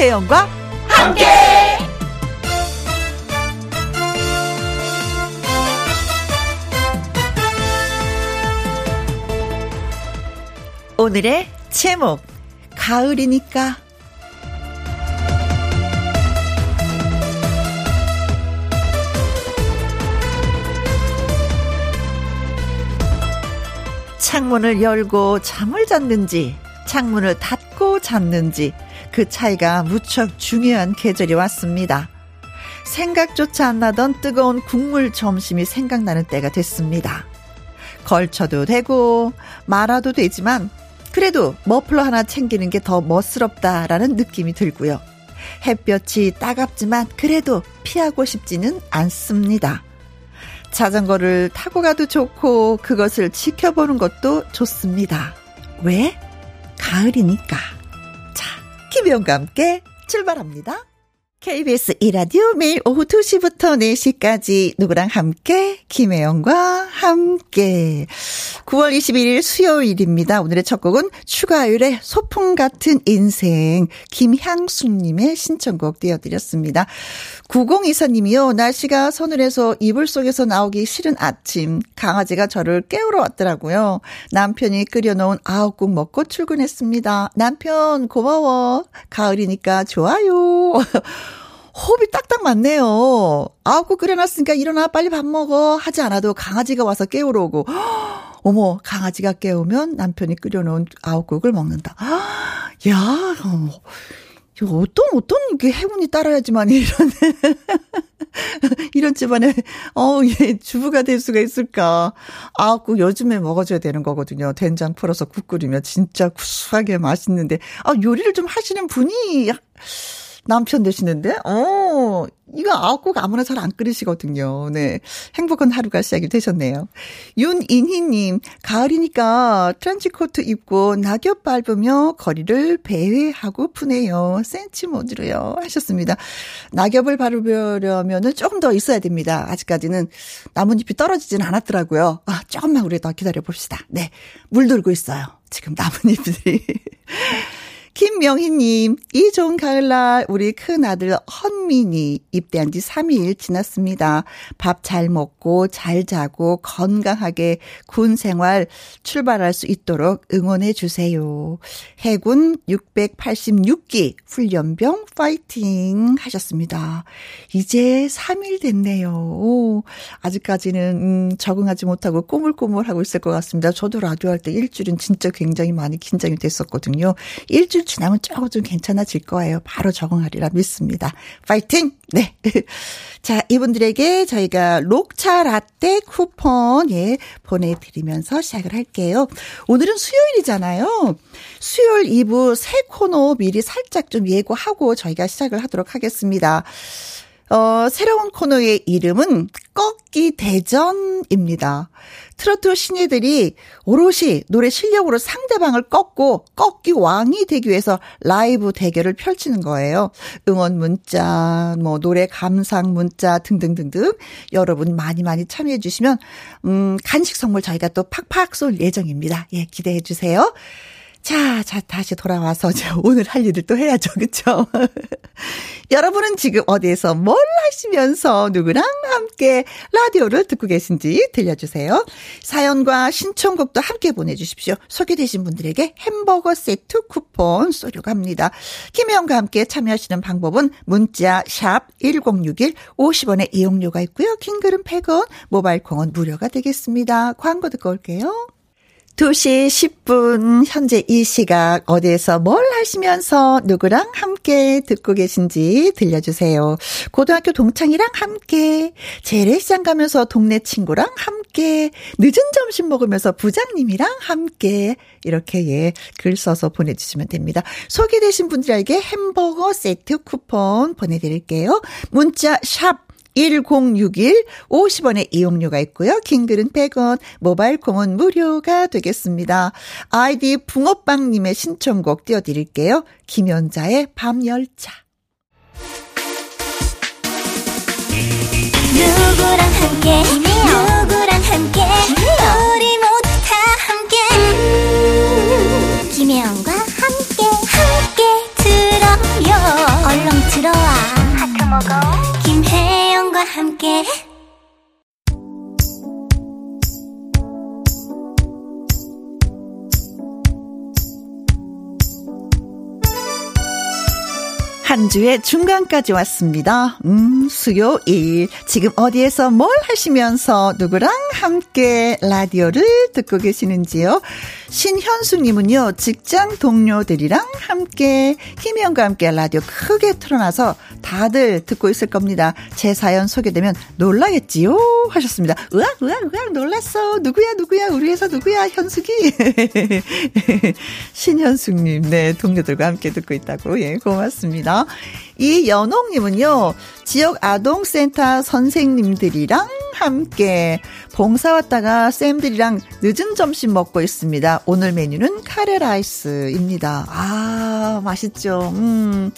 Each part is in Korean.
김혜영과 함께. 오늘의 제목 가을이니까 창문을 열고 잠을 잤는지 창문을 닫고 잤는지 그 차이가 무척 중요한 계절이 왔습니다. 생각조차 안 나던 뜨거운 국물 점심이 생각나는 때가 됐습니다. 걸쳐도 되고 말아도 되지만 그래도 머플러 하나 챙기는 게 더 멋스럽다라는 느낌이 들고요. 햇볕이 따갑지만 그래도 피하고 싶지는 않습니다. 자전거를 타고 가도 좋고 그것을 지켜보는 것도 좋습니다. 왜? 가을이니까. 자, 김혜영과 함께 출발합니다. KBS 이라디오 매일 오후 2시부터 4시까지 누구랑 함께 김혜영과 함께 9월 21일 수요일입니다. 오늘의 첫 곡은 추가율의 소풍 같은 인생 김향숙님의 신청곡 띄워드렸습니다. 9024님이요. 날씨가 서늘해서 이불 속에서 나오기 싫은 아침 강아지가 저를 깨우러 왔더라고요. 남편이 끓여놓은 아홉국 먹고 출근했습니다. 남편 고마워. 가을이니까 좋아요. 호흡이 딱딱 맞네요. 아홉 끓여놨으니까 일어나 빨리 밥 먹어 하지 않아도 강아지가 와서 깨우러 오고 어머 강아지가 깨우면 남편이 끓여놓은 아홉 국을 먹는다. 야 어머. 어떤 어떤 게 행운이 따라야지만 이런 이런 집안에 어 예 주부가 될 수가 있을까? 아국 요즘에 먹어줘야 되는 거거든요. 된장 풀어서 국 끓이면 진짜 구수하게 맛있는데 아 요리를 좀 하시는 분이 남편 되시는데, 어, 이거 아홉곡 아무나 잘 안 끓이시거든요. 네. 행복한 하루가 시작이 되셨네요. 윤인희님, 가을이니까 트렌치코트 입고 낙엽 밟으며 거리를 배회하고 푸네요. 센치 모드로요. 하셨습니다. 낙엽을 밟으려면은 조금 더 있어야 됩니다. 아직까지는 나뭇잎이 떨어지진 않았더라고요. 아, 조금만 우리 더 기다려 봅시다. 네. 물들고 있어요. 지금 나뭇잎들이. 김명희님, 이 좋은 가을날 우리 큰 아들 헌민이 입대한 지 3일 지났습니다. 밥 잘 먹고 잘 자고 건강하게 군 생활 출발할 수 있도록 응원해 주세요. 해군 686기 훈련병 파이팅 하셨습니다. 이제 3일 됐네요. 오, 아직까지는 음, 적응하지 못하고 꼬물꼬물하고 있을 것 같습니다. 저도 라디오 할 때 일주일은 진짜 굉장히 많이 긴장이 됐었거든요. 일주일 지나면 조금 좀 괜찮아질 거예요. 바로 적응하리라 믿습니다. 파이팅! 네. 자, 이분들에게 저희가 녹차 라떼 쿠폰, 예, 보내드리면서 시작을 할게요. 오늘은 수요일이잖아요. 수요일 2부 새 코너 미리 살짝 좀 예고하고 저희가 시작을 하도록 하겠습니다. 어, 새로운 코너의 이름은 꺾기 대전입니다. 트로트 신예들이 오롯이 노래 실력으로 상대방을 꺾고 꺾기 왕이 되기 위해서 라이브 대결을 펼치는 거예요. 응원 문자, 뭐 노래 감상 문자 등등등등 여러분 많이 많이 참여해 주시면 음 간식 선물 저희가 또 팍팍 쏠 예정입니다. 예, 기대해 주세요. 자, 자, 다시 돌아와서 오늘 할 일을 또 해야죠. 그쵸? 여러분은 지금 어디에서 뭘 하시면서 누구랑 함께 라디오를 듣고 계신지 들려주세요. 사연과 신청곡도 함께 보내주십시오. 소개되신 분들에게 햄버거 세트 쿠폰 쏘려고 합니다. 김혜영과 함께 참여하시는 방법은 문자 샵 1061, 50원의 이용료가 있고요. 킹글은 100원, 모바일 콩은 무료가 되겠습니다. 광고 듣고 올게요. 2시 10분 현재 이 시각 어디에서 뭘 하시면서 누구랑 함께 듣고 계신지 들려주세요. 고등학교 동창이랑 함께 재래시장 가면서 동네 친구랑 함께 늦은 점심 먹으면서 부장님이랑 함께 이렇게 예, 글 써서 보내주시면 됩니다. 소개되신 분들에게 햄버거 세트 쿠폰 보내드릴게요. 문자 샵 1061 50원의 이용료가 있고요. 긴글은 100원, 모바일 공원 무료가 되겠습니다. 아이디 붕어빵 님의 신청곡 띄워 드릴게요. 김연자의 밤 열차. 누구랑 함께 누구랑 함께 우리 모두 다 함께 음, 김혜영과 함께 함께 들어요 얼렁 들어와 하트 먹어 김혜 함께 한 주의 중간까지 왔습니다. 음, 수요일. 지금 어디에서 뭘 하시면서 누구랑 함께 라디오를 듣고 계시는지요? 신현수님은요, 직장 동료들이랑 함께, 김희영과 함께 라디오 크게 틀어놔서 다들 듣고 있을 겁니다. 제 사연 소개되면 놀라겠지요? 하셨습니다. 으악, 으악, 으악, 놀랐어. 누구야, 누구야, 우리 회사 누구야, 현숙이? 신현숙님, 네, 동료들과 함께 듣고 있다고, 예, 고맙습니다. 이연옥님은요, 지역 아동센터 선생님들이랑 함께 봉사 왔다가 쌤들이랑 늦은 점심 먹고 있습니다. 오늘 메뉴는 카레라이스입니다. 아, 맛있죠. 음.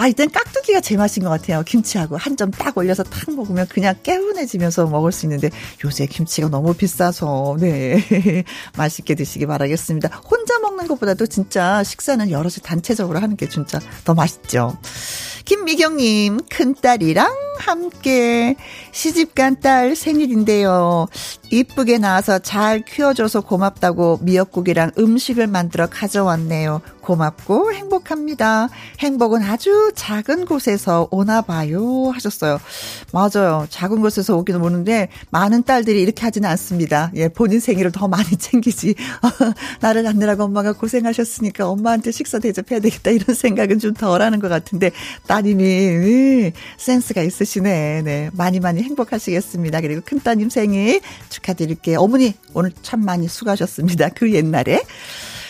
아, 이땐 깍두기가 제맛인 것 같아요. 김치하고 한 점 딱 올려서 탁 먹으면 그냥 개운해지면서 먹을 수 있는데 요새 김치가 너무 비싸서, 네. 맛있게 드시기 바라겠습니다. 혼자 먹는 것보다도 진짜 식사는 여럿이 단체적으로 하는 게 진짜 더 맛있죠. 김미경님, 큰딸이랑 함께 시집간 딸 생일인데요. 이쁘게 나와서 잘 키워줘서 고맙다고 미역국이랑 음식을 만들어 가져왔네요. 고맙고 행복합니다. 행복은 아주 작은 곳에서 오나 봐요. 하셨어요. 맞아요. 작은 곳에서 오기는 오는데 많은 딸들이 이렇게 하지는 않습니다. 예, 본인 생일을 더 많이 챙기지. 나를 낳느라고 엄마가 고생하셨으니까 엄마한테 식사 대접해야 되겠다 이런 생각은 좀 덜 하는 것 같은데 따님이 네, 센스가 있으시네. 네. 많이 많이 행복하시겠습니다. 그리고 큰 따님 생일 축하드릴게요. 어머니 오늘 참 많이 수고하셨습니다. 그 옛날에.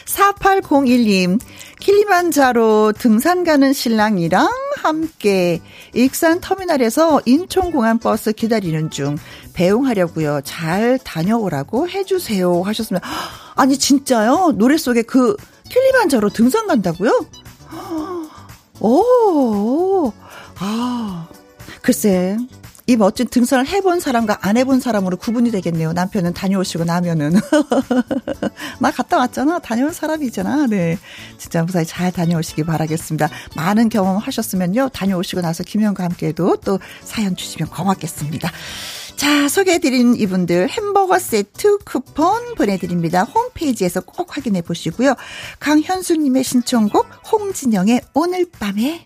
4801님, 킬리만자로 등산 가는 신랑이랑 함께 익산 터미널에서 인천공항 버스 기다리는 중 배웅하려고요. 잘 다녀오라고 해주세요. 하셨습니다. 아니, 진짜요? 노래 속에 그 킬리만자로 등산 간다고요? 오, 아, 글쎄, 이 멋진 등산을 해본 사람과 안 해본 사람으로 구분이 되겠네요. 남편은 다녀오시고 나면은. 나 갔다 왔잖아. 다녀온 사람이잖아. 네. 진짜 무사히 잘 다녀오시기 바라겠습니다. 많은 경험 하셨으면요. 다녀오시고 나서 김현과 함께도 또 사연 주시면 고맙겠습니다. 자, 소개해드린 이분들 햄버거 세트 쿠폰 보내드립니다. 홈페이지에서 꼭 확인해 보시고요. 강현수님의 신청곡 홍진영의 오늘 밤에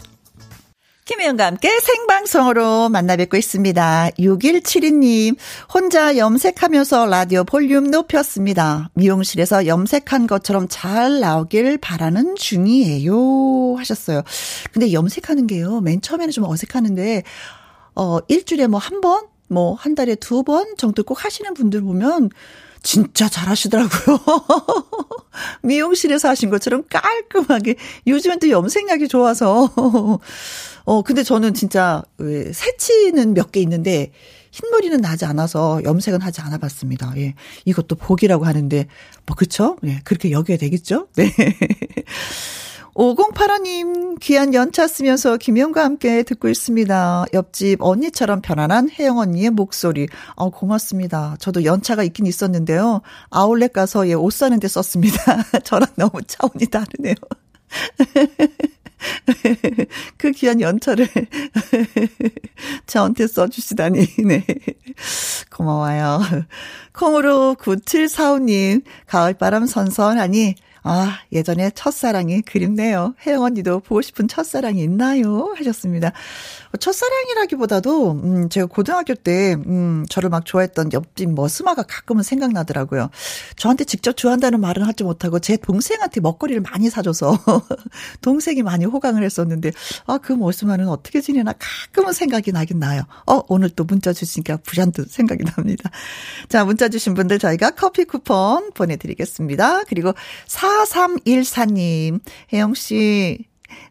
김혜영과 함께 생방송으로 만나 뵙고 있습니다. 6172님, 혼자 염색하면서 라디오 볼륨 높였습니다. 미용실에서 염색한 것처럼 잘 나오길 바라는 중이에요. 하셨어요. 근데 염색하는 게요, 맨 처음에는 좀 어색하는데, 어, 일주일에 뭐 한 번? 뭐 한 달에 두 번 정도 꼭 하시는 분들 보면, 진짜 잘하시더라고요. 미용실에서 하신 것처럼 깔끔하게. 요즘은 또 염색약이 좋아서. 어, 근데 저는 진짜, 왜, 새치는 몇 개 있는데, 흰머리는 나지 않아서 염색은 하지 않아 봤습니다. 예. 이것도 복이라고 하는데, 뭐, 그쵸? 예. 그렇게 여겨야 되겠죠? 네. 5085님, 귀한 연차 쓰면서 김영과 함께 듣고 있습니다. 옆집 언니처럼 편안한 혜영 언니의 목소리. 어, 고맙습니다. 저도 연차가 있긴 있었는데요. 아울렛 가서 예, 옷 사는데 썼습니다. 저랑 너무 차원이 다르네요. 그 귀한 연차를 저한테 써주시다니, 네. 고마워요. 콩으로 9745님, 가을바람 선선하니, 아, 예전에 첫사랑이 그립네요. 혜영 언니도 보고 싶은 첫사랑이 있나요? 하셨습니다. 첫사랑이라기보다도, 음, 제가 고등학교 때, 음, 저를 막 좋아했던 옆집 머스마가 가끔은 생각나더라고요. 저한테 직접 좋아한다는 말은 하지 못하고 제 동생한테 먹거리를 많이 사줘서 동생이 많이 호강을 했었는데, 아, 그 머스마는 어떻게 지내나 가끔은 생각이 나긴 나요. 어, 오늘 또 문자 주시니까 부잔듯 생각이 납니다. 자, 문자 주신 분들 저희가 커피 쿠폰 보내드리겠습니다. 그리고 4 4314님, 혜영 씨,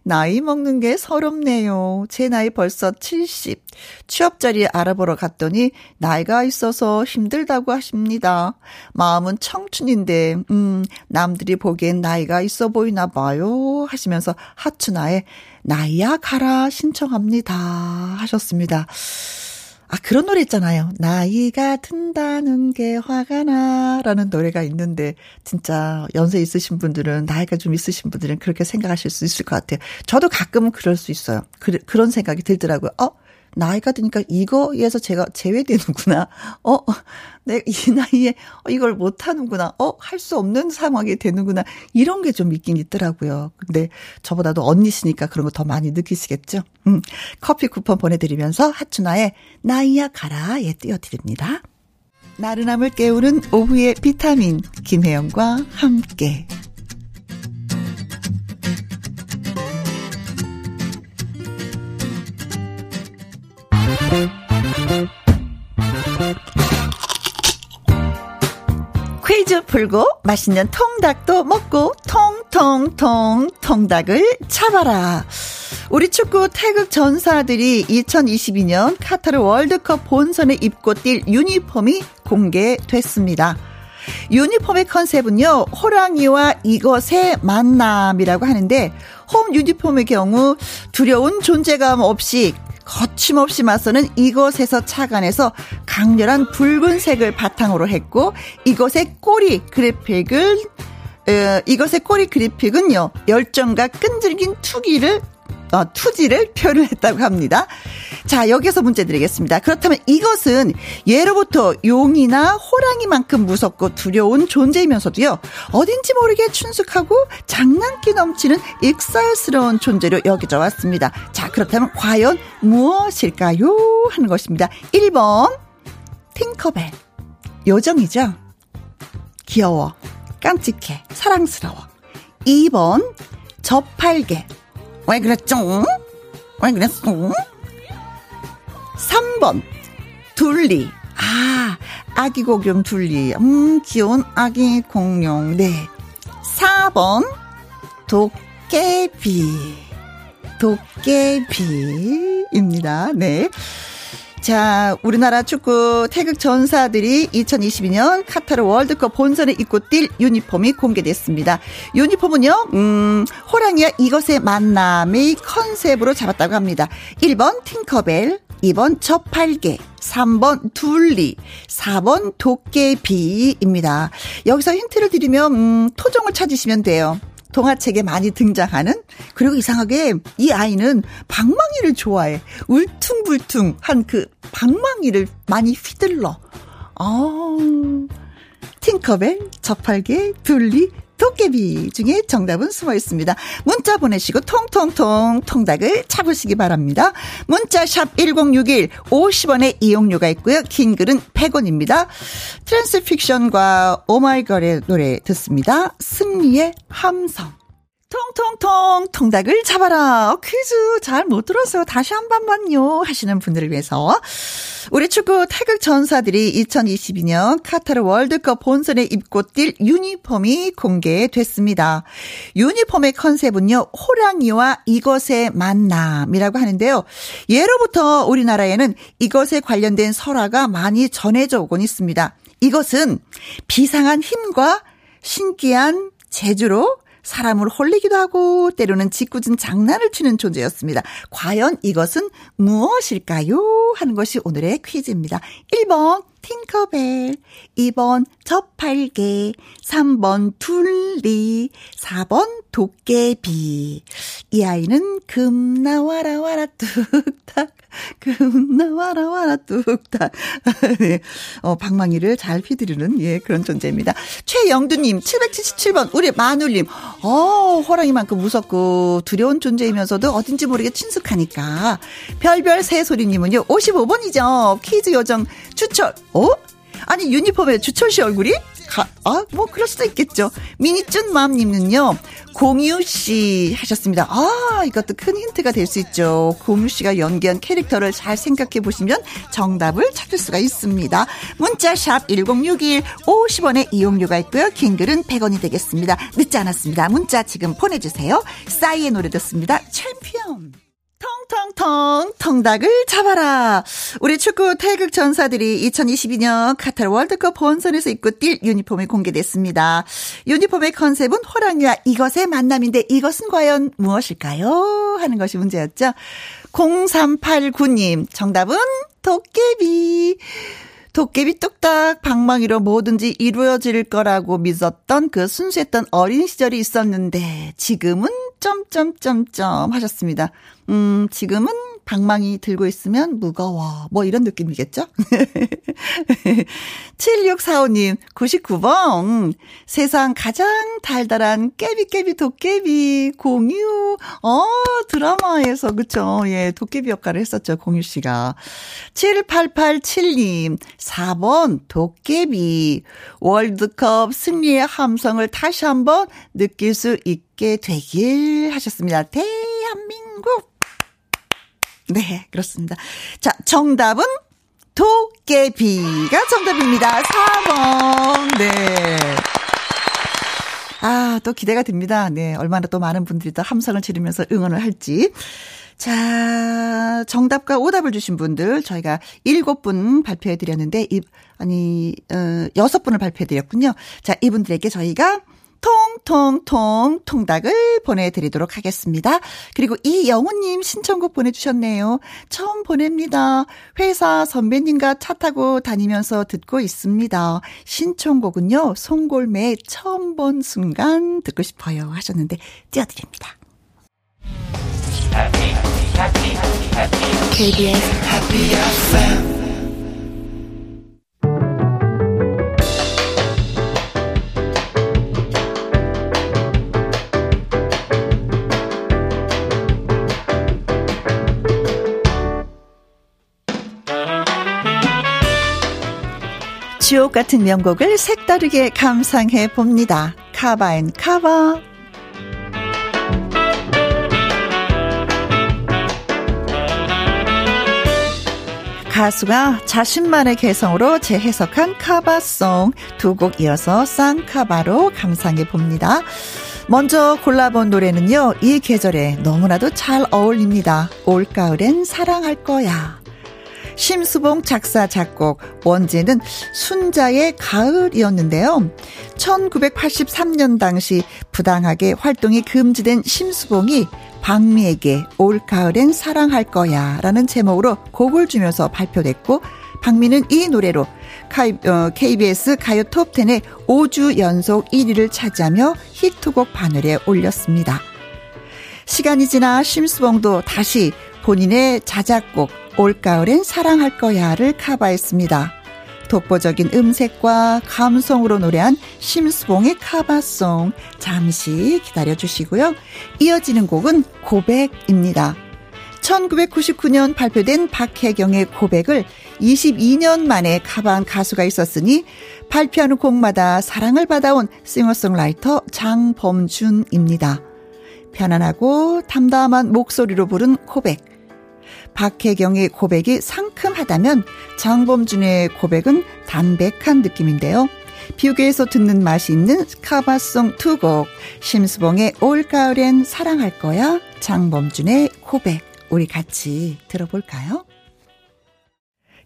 나이 먹는 게 서럽네요. 제 나이 벌써 70. 취업 자리 알아보러 갔더니 나이가 있어서 힘들다고 하십니다. 마음은 청춘인데, 음, 남들이 보기엔 나이가 있어 보이나 봐요. 하시면서 하춘아의 나이야 가라 신청합니다. 하셨습니다. 아, 그런 노래 있잖아요. 나이가 든다는 게 화가 나. 라는 노래가 있는데, 진짜 연세 있으신 분들은, 나이가 좀 있으신 분들은 그렇게 생각하실 수 있을 것 같아요. 저도 가끔은 그럴 수 있어요. 그, 그런 생각이 들더라고요. 어? 나이가 드니까 이거에서 제가 제외되는구나. 어, 내가 이 나이에 이걸 못하는구나. 어, 할 수 없는 상황이 되는구나. 이런 게 좀 있긴 있더라고요. 근데 저보다도 언니시니까 그런 거 더 많이 느끼시겠죠? 음, 커피 쿠폰 보내드리면서 하춘아의 나이야 가라 예 띄워드립니다. 나른함을 깨우는 오후의 비타민 김혜영과 함께 퀴즈 풀고 맛있는 통닭도 먹고 통통통 통닭을 잡아라. 우리 축구 태극 전사들이 2022년 카타르 월드컵 본선에 입고 뛸 유니폼이 공개됐습니다. 유니폼의 컨셉은요, 호랑이와 이것의 만남이라고 하는데, 홈 유니폼의 경우 두려운 존재감 없이 거침없이 맞서는 이것에서 착안해서 강렬한 붉은색을 바탕으로 했고 이것의 꼬리 그래픽을 어, 이것의 꼬리 그래픽은요 열정과 끈질긴 투기를 어, 투지를 표현했다고 합니다. 자, 여기서 문제 드리겠습니다. 그렇다면 이것은 예로부터 용이나 호랑이만큼 무섭고 두려운 존재이면서도요, 어딘지 모르게 춘숙하고 장난기 넘치는 익살스러운 존재로 여겨져 왔습니다. 자, 그렇다면 과연 무엇일까요? 하는 것입니다. 1번, 팅커벨. 요정이죠? 귀여워. 깜찍해. 사랑스러워. 2번, 저팔계. 왜 그랬죠? 왜 그랬어? 3번. 둘리. 아 아기 고용 둘리 음 귀여운 아기 공룡. 네. 4번. 도깨비. 도깨비입니다. 네 자, 우리나라 축구 태극 전사들이 2022년 카타르 월드컵 본선에 입고 뛸 유니폼이 공개됐습니다. 유니폼은요, 음, 호랑이와 이것의 만남의 컨셉으로 잡았다고 합니다. 1번 팅커벨, 2번 저팔계, 3번 둘리, 4번 도깨비입니다. 여기서 힌트를 드리면, 음, 토종을 찾으시면 돼요. 동화책에 많이 등장하는 그리고 이상하게 이 아이는 방망이를 좋아해. 울퉁불퉁한 그 방망이를 많이 휘둘러. 어. 팅커벨, 저팔계, 둘리, 도깨비 중에 정답은 숨어 있습니다. 문자 보내시고 통통통 통닭을 잡으시기 바랍니다. 문자 샵 1061, 50원의 이용료가 있고요. 긴 글은 100원입니다. 트랜스픽션과 오마이걸의 노래 듣습니다. 승리의 함성. 통통통 통닭을 잡아라. 어, 퀴즈 잘 못 들었어요. 다시 한 번만요. 하시는 분들을 위해서 우리 축구 태극 전사들이 2022년 카타르 월드컵 본선에 입고 뛸 유니폼이 공개됐습니다. 유니폼의 컨셉은요. 호랑이와 이것의 만남이라고 하는데요. 예로부터 우리나라에는 이것에 관련된 설화가 많이 전해져 오곤 있습니다. 이것은 비상한 힘과 신기한 재주로 사람을 홀리기도 하고 때로는 짓궂은 장난을 치는 존재였습니다. 과연 이것은 무엇일까요? 하는 것이 오늘의 퀴즈입니다. 1번 팅커벨, 2번 저팔계, 3번 둘리, 4번 도깨비. 이 아이는 금 나와라 와라 뚝딱 금 나 와라 와라 뚝딱. 네. 어, 방망이를 잘 휘두르는 예, 그런 존재입니다. 최영두 님 777번 우리 마눌 님. 어, 호랑이만큼 무섭고 두려운 존재이면서도 어딘지 모르게 친숙하니까. 별별 새소리 님은요 55번이죠. 퀴즈 요정 주철. 어? 아니 유니폼에 주철 씨 얼굴이? 가, 아, 뭐 그럴 수도 있겠죠. 미니쭌 마음님은요. 공유 씨 하셨습니다. 아, 이것도 큰 힌트가 될 수 있죠. 공유 씨가 연기한 캐릭터를 잘 생각해 보시면 정답을 찾을 수가 있습니다. 문자 샵 1061, 50원의 이용료가 있고요. 긴 글은 100원이 되겠습니다. 늦지 않았습니다. 문자 지금 보내주세요. 싸이의 노래 듣습니다. 챔피언. 텅텅텅 통닭을 잡아라. 우리 축구 태극 전사들이 2022년 카타르 월드컵 본선에서 입고 뛸 유니폼이 공개됐습니다. 유니폼의 컨셉은 호랑이와 이것의 만남인데 이것은 과연 무엇일까요? 하는 것이 문제였죠. 0389님 정답은 도깨비. 도깨비 뚝딱 방망이로 뭐든지 이루어질 거라고 믿었던 그 순수했던 어린 시절이 있었는데 지금은 점점점점 하셨습니다. 음, 지금은 방망이 들고 있으면 무거워. 뭐 이런 느낌이겠죠? 7645님, 99번. 세상 가장 달달한 깨비깨비 도깨비 공유. 어, 드라마에서, 그쵸. 예, 도깨비 역할을 했었죠. 공유 씨가. 7887님, 4번 도깨비. 월드컵 승리의 함성을 다시 한번 느낄 수 있게 되길 하셨습니다. 대한민국! 네, 그렇습니다. 자, 정답은 도깨비가 정답입니다. 4번. 네. 아, 또 기대가 됩니다. 네. 얼마나 또 많은 분들이 또 함성을 지르면서 응원을 할지. 자, 정답과 오답을 주신 분들 저희가 일곱 분 발표해 드렸는데 이 아니 어 여섯 분을 발표해 드렸군요. 자, 이분들에게 저희가 통통통 통닭을 보내드리도록 하겠습니다. 그리고 이영우님 신청곡 보내주셨네요. 처음 보냅니다. 회사 선배님과 차 타고 다니면서 듣고 있습니다. 신청곡은요, 송골매 처음 본 순간 듣고 싶어요 하셨는데 띄워드립니다. KBS Happy FM 주옥 같은 명곡을 색다르게 감상해 봅니다. 카바앤 카바. 가수가 자신만의 개성으로 재해석한 카바송 두 곡 이어서 쌍카바로 감상해 봅니다. 먼저 골라본 노래는요, 이 계절에 너무나도 잘 어울립니다. 올가을엔 사랑할 거야. 심수봉 작사 작곡 원제는 순자의 가을이었는데요. 1983년 당시 부당하게 활동이 금지된 심수봉이 박미에게 올 가을엔 사랑할 거야 라는 제목으로 곡을 주면서 발표됐고 박미는 이 노래로 KBS 어, 가요 톱10에 5주 연속 1위를 차지하며 히트곡 바늘에 올렸습니다. 시간이 지나 심수봉도 다시 본인의 자작곡 올가을엔 사랑할 거야를 카바했습니다. 독보적인 음색과 감성으로 노래한 심수봉의 카바송 잠시 기다려 주시고요. 이어지는 곡은 고백입니다. 1999년 발표된 박혜경의 고백을 22년 만에 카바한 가수가 있었으니 발표하는 곡마다 사랑을 받아온 싱어송라이터 장범준입니다. 편안하고 담담한 목소리로 부른 고백. 박혜경의 고백이 상큼하다면 장범준의 고백은 담백한 느낌인데요. 비교에서 듣는 맛이 있는 카바송 두 곡. 심수봉의 올가을엔 사랑할 거야. 장범준의 고백. 우리 같이 들어볼까요?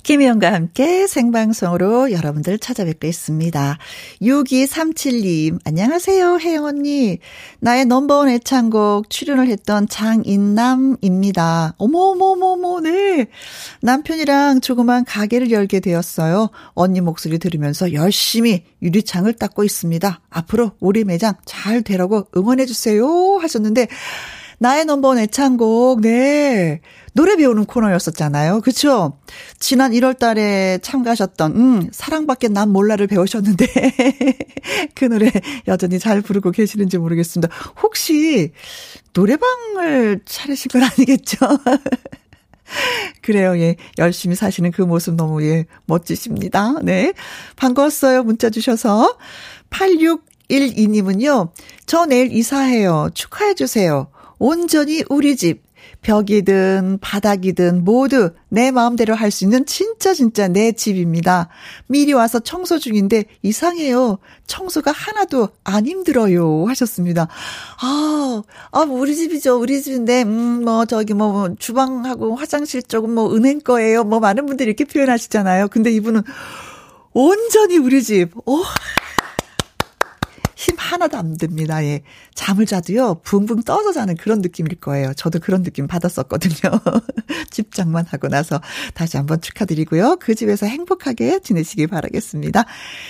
김희영과 함께 생방송으로 여러분들 찾아뵙고 있습니다. 6237님, 안녕하세요, 혜영 언니. 나의 넘버원 애창곡 출연을 했던 장인남입니다. 어머어머어머, 네. 남편이랑 조그만 가게를 열게 되었어요. 언니 목소리 들으면서 열심히 유리창을 닦고 있습니다. 앞으로 우리 매장 잘 되라고 응원해주세요. 하셨는데, 나의 넘버원 애창곡, 네. 노래 배우는 코너였었잖아요. 그쵸? 지난 1월 달에 참가하셨던, 음, 사랑밖에 난 몰라를 배우셨는데, 그 노래 여전히 잘 부르고 계시는지 모르겠습니다. 혹시 노래방을 차리신 건 아니겠죠? 그래요, 예. 열심히 사시는 그 모습 너무, 예, 멋지십니다. 네. 반가웠어요. 문자 주셔서. 8612님은요, 저 내일 이사해요. 축하해주세요. 온전히 우리 집. 벽이든 바닥이든 모두 내 마음대로 할 수 있는 진짜 진짜 내 집입니다. 미리 와서 청소 중인데 이상해요. 청소가 하나도 안 힘들어요. 하셨습니다. 아, 아, 뭐 우리 집이죠. 우리 집인데, 음, 뭐, 저기 뭐, 뭐, 주방하고 화장실 쪽은 뭐, 은행 거예요. 뭐, 많은 분들이 이렇게 표현하시잖아요. 근데 이분은 온전히 우리 집. 오. 힘 하나도 안 듭니다. 예. 잠을 자도요, 붕붕 떠서 자는 그런 느낌일 거예요. 저도 그런 느낌 받았었거든요. 집장만 하고 나서 다시 한번 축하드리고요. 그 집에서 행복하게 지내시기 바라겠습니다.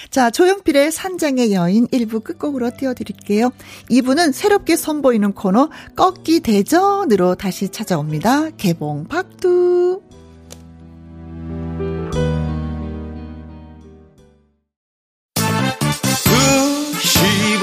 자, 조영필의 산장의 여인 1부 끝곡으로 띄워드릴게요. 2부는 새롭게 선보이는 코너 꺾기 대전으로 다시 찾아옵니다. 개봉 박두.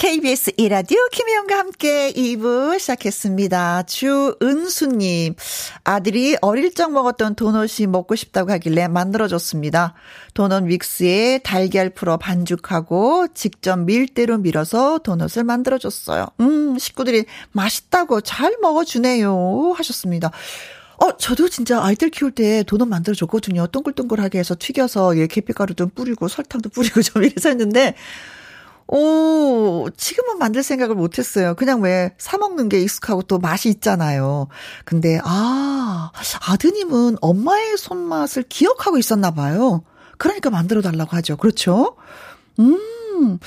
KBS 이라디오 김혜영과 함께 2부 시작했습니다. 주은수님, 아들이 어릴 적 먹었던 도넛이 먹고 싶다고 하길래 만들어줬습니다. 도넛 믹스에 달걀 풀어 반죽하고 직접 밀대로 밀어서 도넛을 만들어줬어요. 음, 식구들이 맛있다고 잘 먹어주네요. 하셨습니다. 어, 저도 진짜 아이들 키울 때 도넛 만들어줬거든요. 동글동글하게 해서 튀겨서 예, 계피가루 좀 뿌리고 설탕도 뿌리고 좀 이래서 했는데, 오, 지금은 만들 생각을 못 했어요. 그냥 왜 사먹는 게 익숙하고 또 맛이 있잖아요. 근데, 아, 아드님은 엄마의 손맛을 기억하고 있었나 봐요. 그러니까 만들어 달라고 하죠. 그렇죠? 음,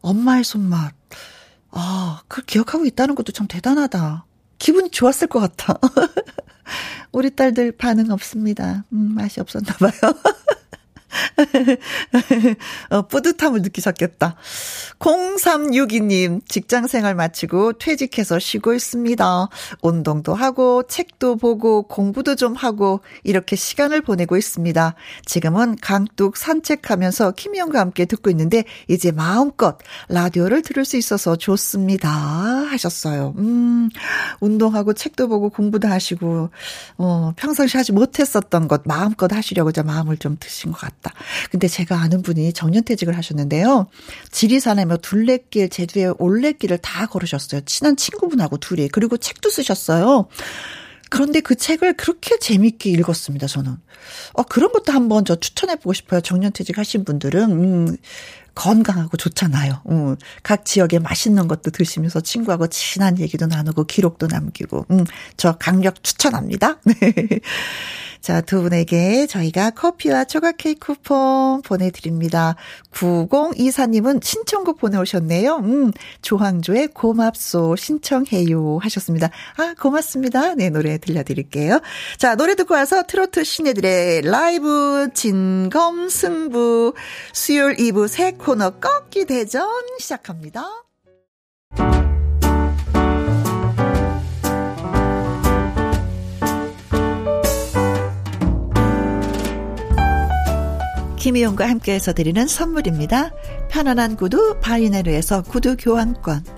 엄마의 손맛. 아, 그걸 기억하고 있다는 것도 참 대단하다. 기분이 좋았을 것 같아. 우리 딸들 반응 없습니다. 음, 맛이 없었나 봐요. 어, 뿌듯함을 느끼셨겠다. 0362님, 직장 생활 마치고 퇴직해서 쉬고 있습니다. 운동도 하고, 책도 보고, 공부도 좀 하고, 이렇게 시간을 보내고 있습니다. 지금은 강둑 산책하면서 김희영과 함께 듣고 있는데, 이제 마음껏 라디오를 들을 수 있어서 좋습니다. 하셨어요. 음, 운동하고, 책도 보고, 공부도 하시고, 어, 평상시 하지 못했었던 것 마음껏 하시려고 저 마음을 좀 드신 것 같 다. 근데 제가 아는 분이 정년퇴직을 하셨는데요. 지리산에 뭐 둘레길, 제주에 올레길을 다 걸으셨어요. 친한 친구분하고 둘이. 그리고 책도 쓰셨어요. 그런데 그 책을 그렇게 재밌게 읽었습니다, 저는. 어, 그런 것도 한번 저 추천해보고 싶어요. 정년퇴직 하신 분들은. 음, 건강하고 좋잖아요. 음, 각 지역에 맛있는 것도 드시면서 친구하고 친한 얘기도 나누고 기록도 남기고, 음, 저 강력 추천합니다. 네. 자, 두 분에게 저희가 커피와 초각 케이크 쿠폰 보내드립니다. 9024님은 신청곡 보내오셨네요. 음, 조항조의 고맙소 신청해요 하셨습니다. 아, 고맙습니다. 네, 노래 들려드릴게요. 자, 노래 듣고 와서 트로트 신예들의 라이브 진검 승부 수요일 2부 새 코너 꺾기 대전 시작합니다. 김희용과 함께해서 드리는 선물입니다. 편안한 구두 바이네르에서 구두 교환권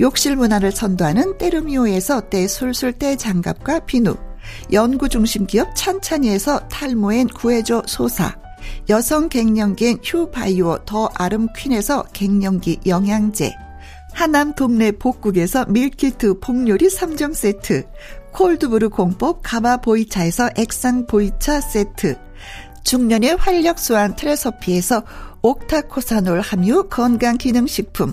욕실 문화를 선도하는 때르미오에서 때술술 때장갑과 비누 연구 중심 기업 찬찬이에서 탈모엔 구해줘 소사 여성 갱년기엔 휴바이오 더 아름퀸에서 갱년기 영양제 하남 동네 복국에서 밀키트 폭요리 3종 세트 콜드브루 공법 가마 보이차에서 액상 보이차 세트 중년의 활력 수한 트레서피에서 옥타코사놀 함유 건강기능식품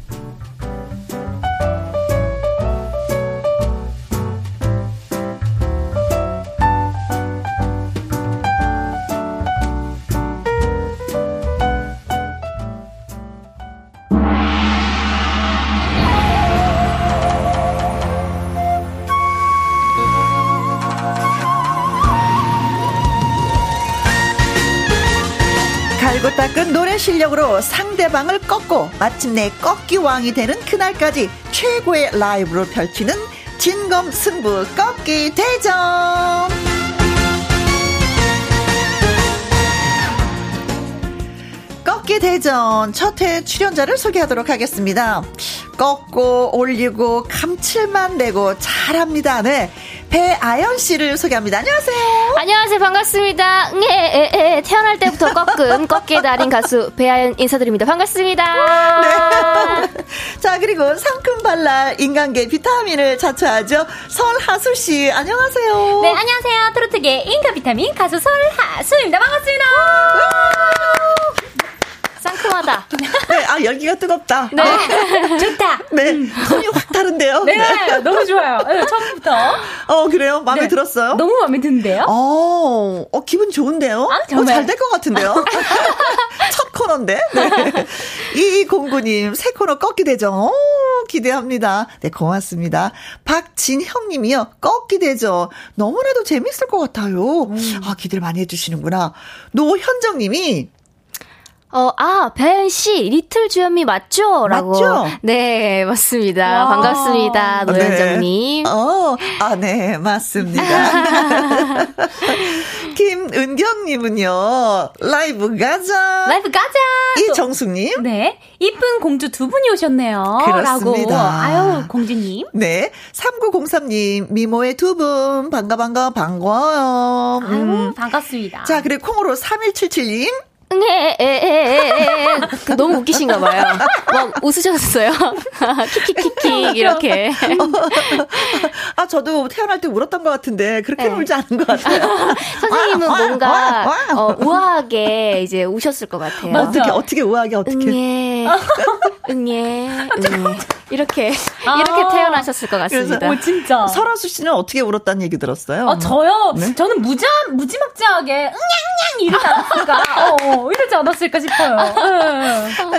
노래 실력으로 상대방을 꺾고 마침내 꺾기 왕이 되는 그날까지 최고의 라이브로 펼치는 진검 승부 꺾기 대전. 꺾기 대전 첫 회 출연자를 소개하도록 하겠습니다. 꺾고 올리고 감칠맛 내고 잘합니다. 네. 배아연 씨를 소개합니다. 안녕하세요. 안녕하세요. 반갑습니다. 네, 에, 에, 태어날 때부터 꺾은 꺾게 달인 가수 배아연 인사드립니다. 반갑습니다. 네. 자, 그리고 상큼 발랄 인간계 비타민을 자처하죠. 설하수 씨, 안녕하세요. 네, 안녕하세요. 트로트계 인간 비타민 가수 설하수입니다. 반갑습니다. 상큼하다. 네, 아, 열기가 뜨겁다. 네. 아, 좋다. 네, 톤이 확 다른데요. 네, 네. 너무 좋아요. 네, 처음부터. 어, 그래요? 마음에 네. 들었어요? 너무 마음에 드는데요? 어, 어, 기분 좋은데요? 아, 정말. 어, 잘될 것 같은데요? 첫 코너인데? 네. 이공구님, 새 코너 꺾기 되죠? 오, 기대합니다. 네, 고맙습니다. 박진형 님이요, 꺾기 되죠? 너무나도 재밌을 것 같아요. 음. 아, 기대를 많이 해주시는구나. 노현정 님이, 어, 아, 배현 씨, 리틀 주현미 맞죠? 라고. 맞죠? 네, 맞습니다. 와. 반갑습니다. 노현정님. 네. 어, 아, 네, 맞습니다. 김은경님은요, 라이브 가자. 라이브 가자! 이정숙님. 네. 이쁜 공주 두 분이 오셨네요. 그렇습니다. 라고. 아유, 공주님. 네. 3903님, 미모의 두 분, 반가, 반가, 반가워요. 아유, 음. 반갑습니다. 자, 그리고 콩으로 3177님. 네, 에. 그 너무 웃기신가 봐요. 막 웃으셨어요. 키키키키, 이렇게. 아, 저도 태어날 때 울었던 것 같은데, 그렇게 네. 울지 않은 것 같아요. 선생님은 와, 와, 뭔가, 와, 와. 어, 우아하게 이제 우셨을 것 같아요. 어떻게, 어떻게 우아하게, 어떻게. 응예, 응예, 응예. 이렇게, 아. 이렇게 태어나셨을 것 같습니다. 오, 진짜. 설아수 씨는 어떻게 울었다는 얘기 들었어요? 어, 저요? 네? 저는 무자, 무지막지하게, 응냥냥! 이러지 않았을까? 어, 어, 이러지 않았을까 싶어요.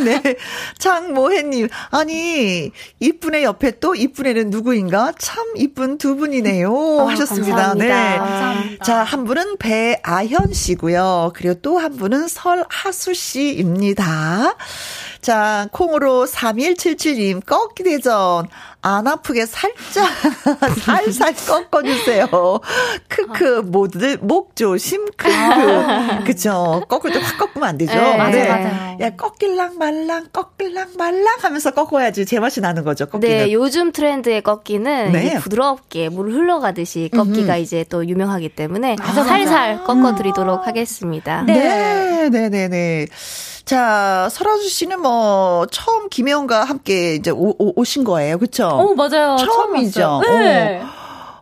네. 네. 장모혜님, 아니, 이쁜애 옆에 또 이쁜애는 누구인가? 참 이쁜 두 분이네요. 하셨습니다. 감사합니다. 네. 감사합니다. 자, 한 분은 배아현 씨고요. 그리고 또 한 분은 설하수 씨입니다. 자, 콩으로 3177님, 꺾기 대전. 안 아프게 살짝, 살살 꺾어주세요. 크크, 모두들 목 조심, 크크. 그쵸. 꺾을 때 확 꺾으면 안 되죠. 네, 맞아요, 맞아요. 야, 꺾일랑 말랑, 꺾일랑 말랑 하면서 꺾어야지 제맛이 나는 거죠, 꺾기는. 네, 요즘 트렌드의 꺾기는 네. 부드럽게 물 흘러가듯이 꺾기가 이제 또 유명하기 때문에 맞아, 살살 꺾어드리도록 하겠습니다. 네, 네, 네, 네. 자, 설아주 씨는 뭐, 처음 김혜원과 함께 이제 오, 오, 오신 거예요. 그쵸? 어, 맞아요. 처음이죠. 처음. 네.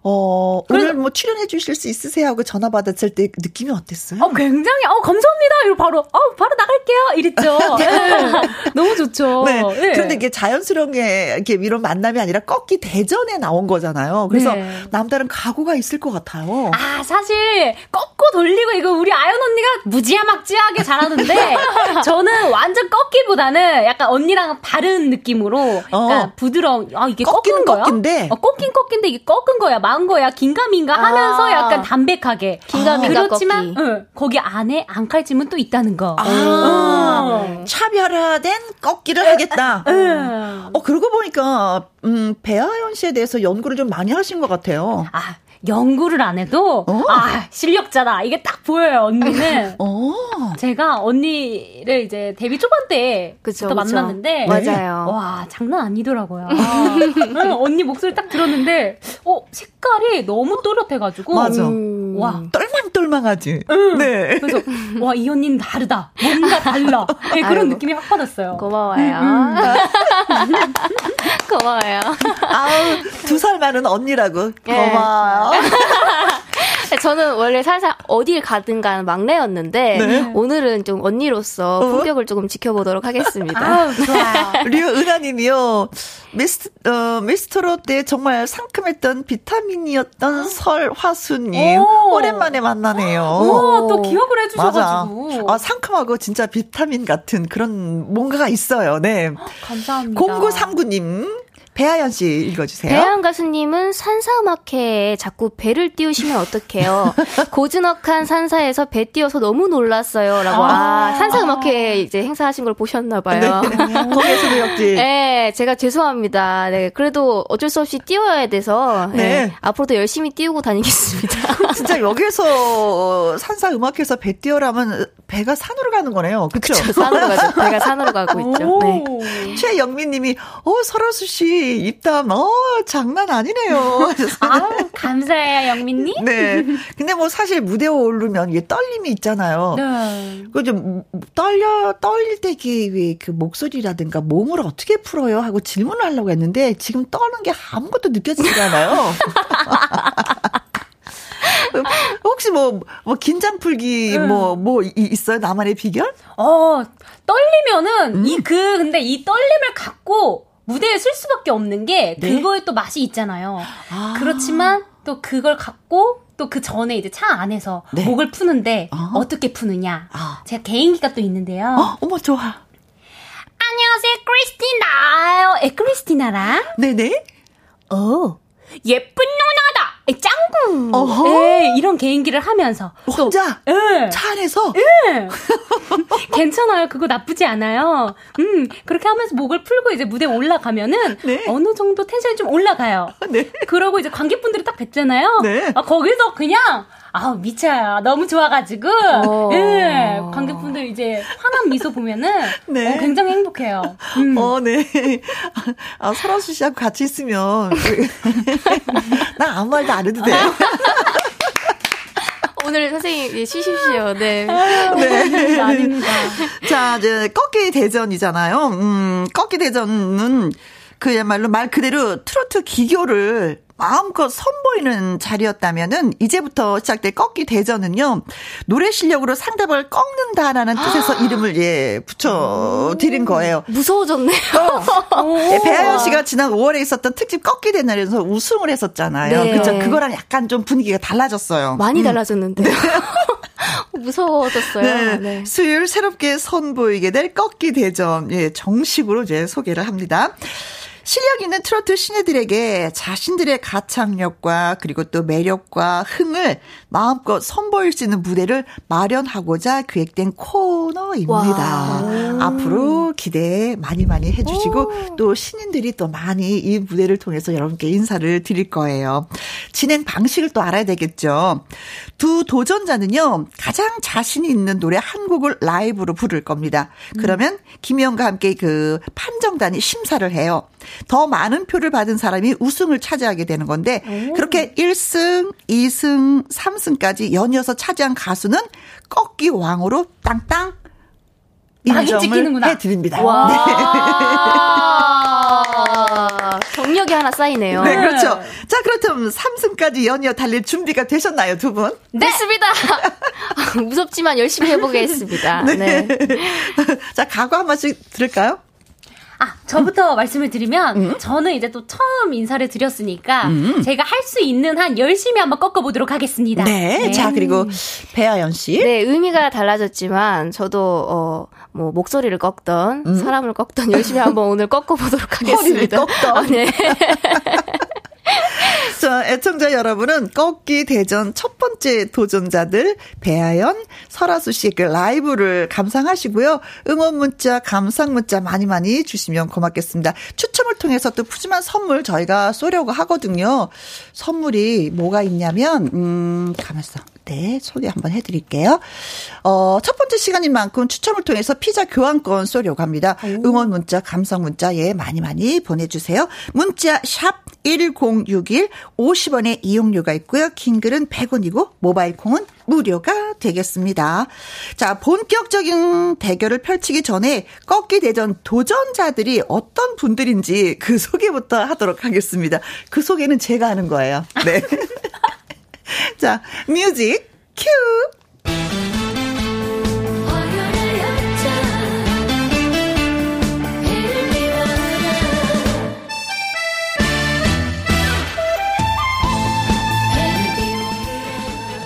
어, 오늘 뭐 출연해 주실 수 있으세요? 하고 전화 받았을 때 느낌이 어땠어요? 어, 굉장히, 어, 감사합니다. 이러고 바로, 어, 바로 나갈게요. 이랬죠. 네. 너무 좋죠. 네. 네. 그런데 이게 자연스럽게 이렇게 이런 만남이 아니라 꺾기 대전에 나온 거잖아요. 그래서 네. 남다른 각오가 있을 것 같아요. 아, 사실, 꺾고 돌리고, 이거 우리 아연 언니가 무지야막지하게 잘하는데, 저는 완전 꺾기보다는 약간 언니랑 다른 느낌으로, 약간 어. 부드러운, 아, 이게 꺾기는 꺾은 거야? 꺾인데. 어, 꺾긴 꺾인데 이게 꺾은 거야, 만 거야, 긴가민가 하면서 아. 약간 담백하게. 긴가민가 그렇지만. 응, 거기 안에 앙칼찜은 또 있다는 거. 아, 어. 차별화된 꺾기를 하겠다. 응. 어, 그러고 보니까, 음, 배아연 씨에 대해서 연구를 좀 많이 하신 것 같아요. 아, 연구를 안 해도, 어? 아, 실력자다. 이게 딱 보여요, 언니는. 어. 제가 언니를 이제 데뷔 초반 때부터. 만났는데 맞아요. 와 장난 아니더라고요. 응, 언니 목소리 딱 들었는데 어 색깔이 너무 또렷해가지고 맞아. 음. 와 똘망똘망하지. 네. 그래서 와 이 언니는 다르다 뭔가 달라 네, 그런 아이고. 느낌이 확 받았어요. 고마워요. 고마워요. 아우, 두 살 많은 언니라고. 예. 고마워요. 저는 원래 살살 어딜 가든 간 막내였는데 네. 오늘은 좀 언니로서 어? 품격을 조금 지켜보도록 하겠습니다. 아우 좋아요. 류은하님이요. 미스터, 어, 미스터로 때 정말 상큼했던 비타민이었던 설화수님. 오. 오랜만에 만나네요. 오, 또 기억을. 해주셔가지고 아, 상큼하고 진짜 비타민 같은 그런 뭔가가 있어요. 네. 감사합니다. 0939님. 배아연 씨 읽어주세요. 배아연 가수님은 산사음악회에 자꾸 배를 띄우시면 어떡해요. 고즈넉한 산사에서 배 띄워서 너무 놀랐어요. 라고. 아, 아 산사음악회 이제 행사하신 걸 보셨나봐요. 네. 거기에서 배웠지. 네, 제가 죄송합니다. 네, 그래도 어쩔 수 없이 띄워야 돼서. 네. 네. 앞으로도 열심히 띄우고 다니겠습니다. 진짜 여기서 산사음악회에서 배 띄워라면 배가 산으로 가는 거네요. 그쵸? 그쵸 산으로 가죠. 배가 산으로 가고 있죠. 네. 최영민 님이, 어, 설아수 씨, 입담, 어, 장난 아니네요. 아 감사해요, 영민님. 네. 근데 뭐 사실 무대에 오르면 이게 떨림이 있잖아요. 네. 그좀 떨려, 떨릴 때 그, 그 목소리라든가 몸을 어떻게 풀어요? 하고 질문을 하려고 했는데 지금 떠는 게 아무것도 느껴지지 않아요. 혹시 뭐, 뭐, 긴장 풀기, 음. 뭐, 뭐, 있어요? 나만의 비결? 어, 떨리면은, 음. 이, 그, 근데 이 떨림을 갖고 무대에 쓸 수밖에 없는 게, 네? 그거에 또 맛이 있잖아요. 아. 그렇지만, 또 그걸 갖고, 또 그 전에 이제 차 안에서 네. 목을 푸는데, 아. 어떻게 푸느냐. 아. 제가 개인기가 또 있는데요. 어, 어머, 좋아. 안녕하세요, 크리스티나요. 에, 크리스티나랑. 네네. 어, 예쁜 누나다. 짱구. 어허. 예, 이런 개인기를 하면서. 혼자? 또, 예. 차 안에서? 예. 괜찮아요. 그거 나쁘지 않아요. 음, 그렇게 하면서 목을 풀고 이제 무대에 올라가면은 네. 어느 정도 텐션이 좀 올라가요. 네. 그러고 이제 관객분들이 딱 뵀잖아요. 네. 아, 거기서 그냥 아우 미쳐요. 너무 좋아가지고 어. 예 관객분들 이제 환한 미소 보면은 네. 어, 굉장히 행복해요. 음. 어, 네. 아, 설아수 씨하고 같이 있으면 나 아무 말도 안 해도 돼요. 오늘 선생님 예, 쉬십시오. 네. 네. 아닙니다. 자, 이제 꺾기 대전이잖아요. 음, 꺾기 대전은 그야말로 말 그대로 트로트 기교를 마음껏 선보이는 자리였다면은 이제부터 시작될 꺾기 대전은요 노래 실력으로 상대방을 꺾는다라는 뜻에서 이름을 예 붙여 드린 거예요. 무서워졌네요. 어. 예, 배아연 씨가 지난 5월에 있었던 특집 꺾기 대전에서 우승을 했었잖아요. 네. 그죠 그거랑 약간 좀 분위기가 달라졌어요. 많이 음. 달라졌는데. 네. 무서워졌어요. 네. 네. 수요일 새롭게 선보이게 될 꺾기 대전 예 정식으로 이제 소개를 합니다. 실력 있는 트로트 신예들에게 자신들의 가창력과 그리고 또 매력과 흥을 마음껏 선보일 수 있는 무대를 마련하고자 기획된 코너입니다. 와. 앞으로 기대 많이 많이 해주시고 오. 또 신인들이 또 많이 이 무대를 통해서 여러분께 인사를 드릴 거예요. 진행 방식을 또 알아야 되겠죠. 두 도전자는요 가장 자신이 있는 노래 한 곡을 라이브로 부를 겁니다. 그러면 김희영과 함께 그 판정단이 심사를 해요. 더 많은 표를 받은 사람이 우승을 차지하게 되는 건데 오. 그렇게 1승, 2승, 3승까지 연이어서 차지한 가수는 꺾기 왕으로 땅땅 인정을 해드립니다. 와. 네. 경력이 하나 쌓이네요. 네, 그렇죠. 자, 그렇다면 3승까지 연이어 달릴 준비가 되셨나요, 두 분? 네. 됐습니다. 무섭지만 열심히 해보겠습니다. 네. 네. 자, 각오 한 번씩 들을까요? 아, 저부터 음. 말씀을 드리면 음? 저는 이제 또 처음 인사를 드렸으니까 음. 제가 할 수 있는 한 열심히 한번 꺾어 보도록 하겠습니다. 네. 네. 자, 그리고 배아연 씨. 네, 의미가 달라졌지만 저도 어 뭐 목소리를 꺾던 음? 사람을 꺾던 열심히 한번 오늘 꺾어 보도록 하겠습니다. 꺾던. 아, 네. 자, 애청자 여러분은 꺾기 대전 첫 번째 도전자들 배아연, 설아수 씨의 그 라이브를 감상하시고요. 응원 문자, 감상 문자 많이 많이 주시면 고맙겠습니다. 추첨을 통해서 또 푸짐한 선물 저희가 쏘려고 하거든요. 선물이 뭐가 있냐면 음, 가만있어. 네, 소개 한번 해드릴게요. 어, 첫 번째 시간인 만큼 추첨을 통해서 피자 교환권 쏘려고 합니다. 오. 응원 문자, 감성 문자, 예, 많이 많이 보내주세요. 문자, 샵 1061, 50원의 이용료가 있고요. 긴 글은 100원이고, 모바일 콩은 무료가 되겠습니다. 자, 본격적인 대결을 펼치기 전에 꺾기 대전 도전자들이 어떤 분들인지 그 소개부터 하도록 하겠습니다. 그 소개는 제가 하는 거예요. 네. 자, 뮤직 큐!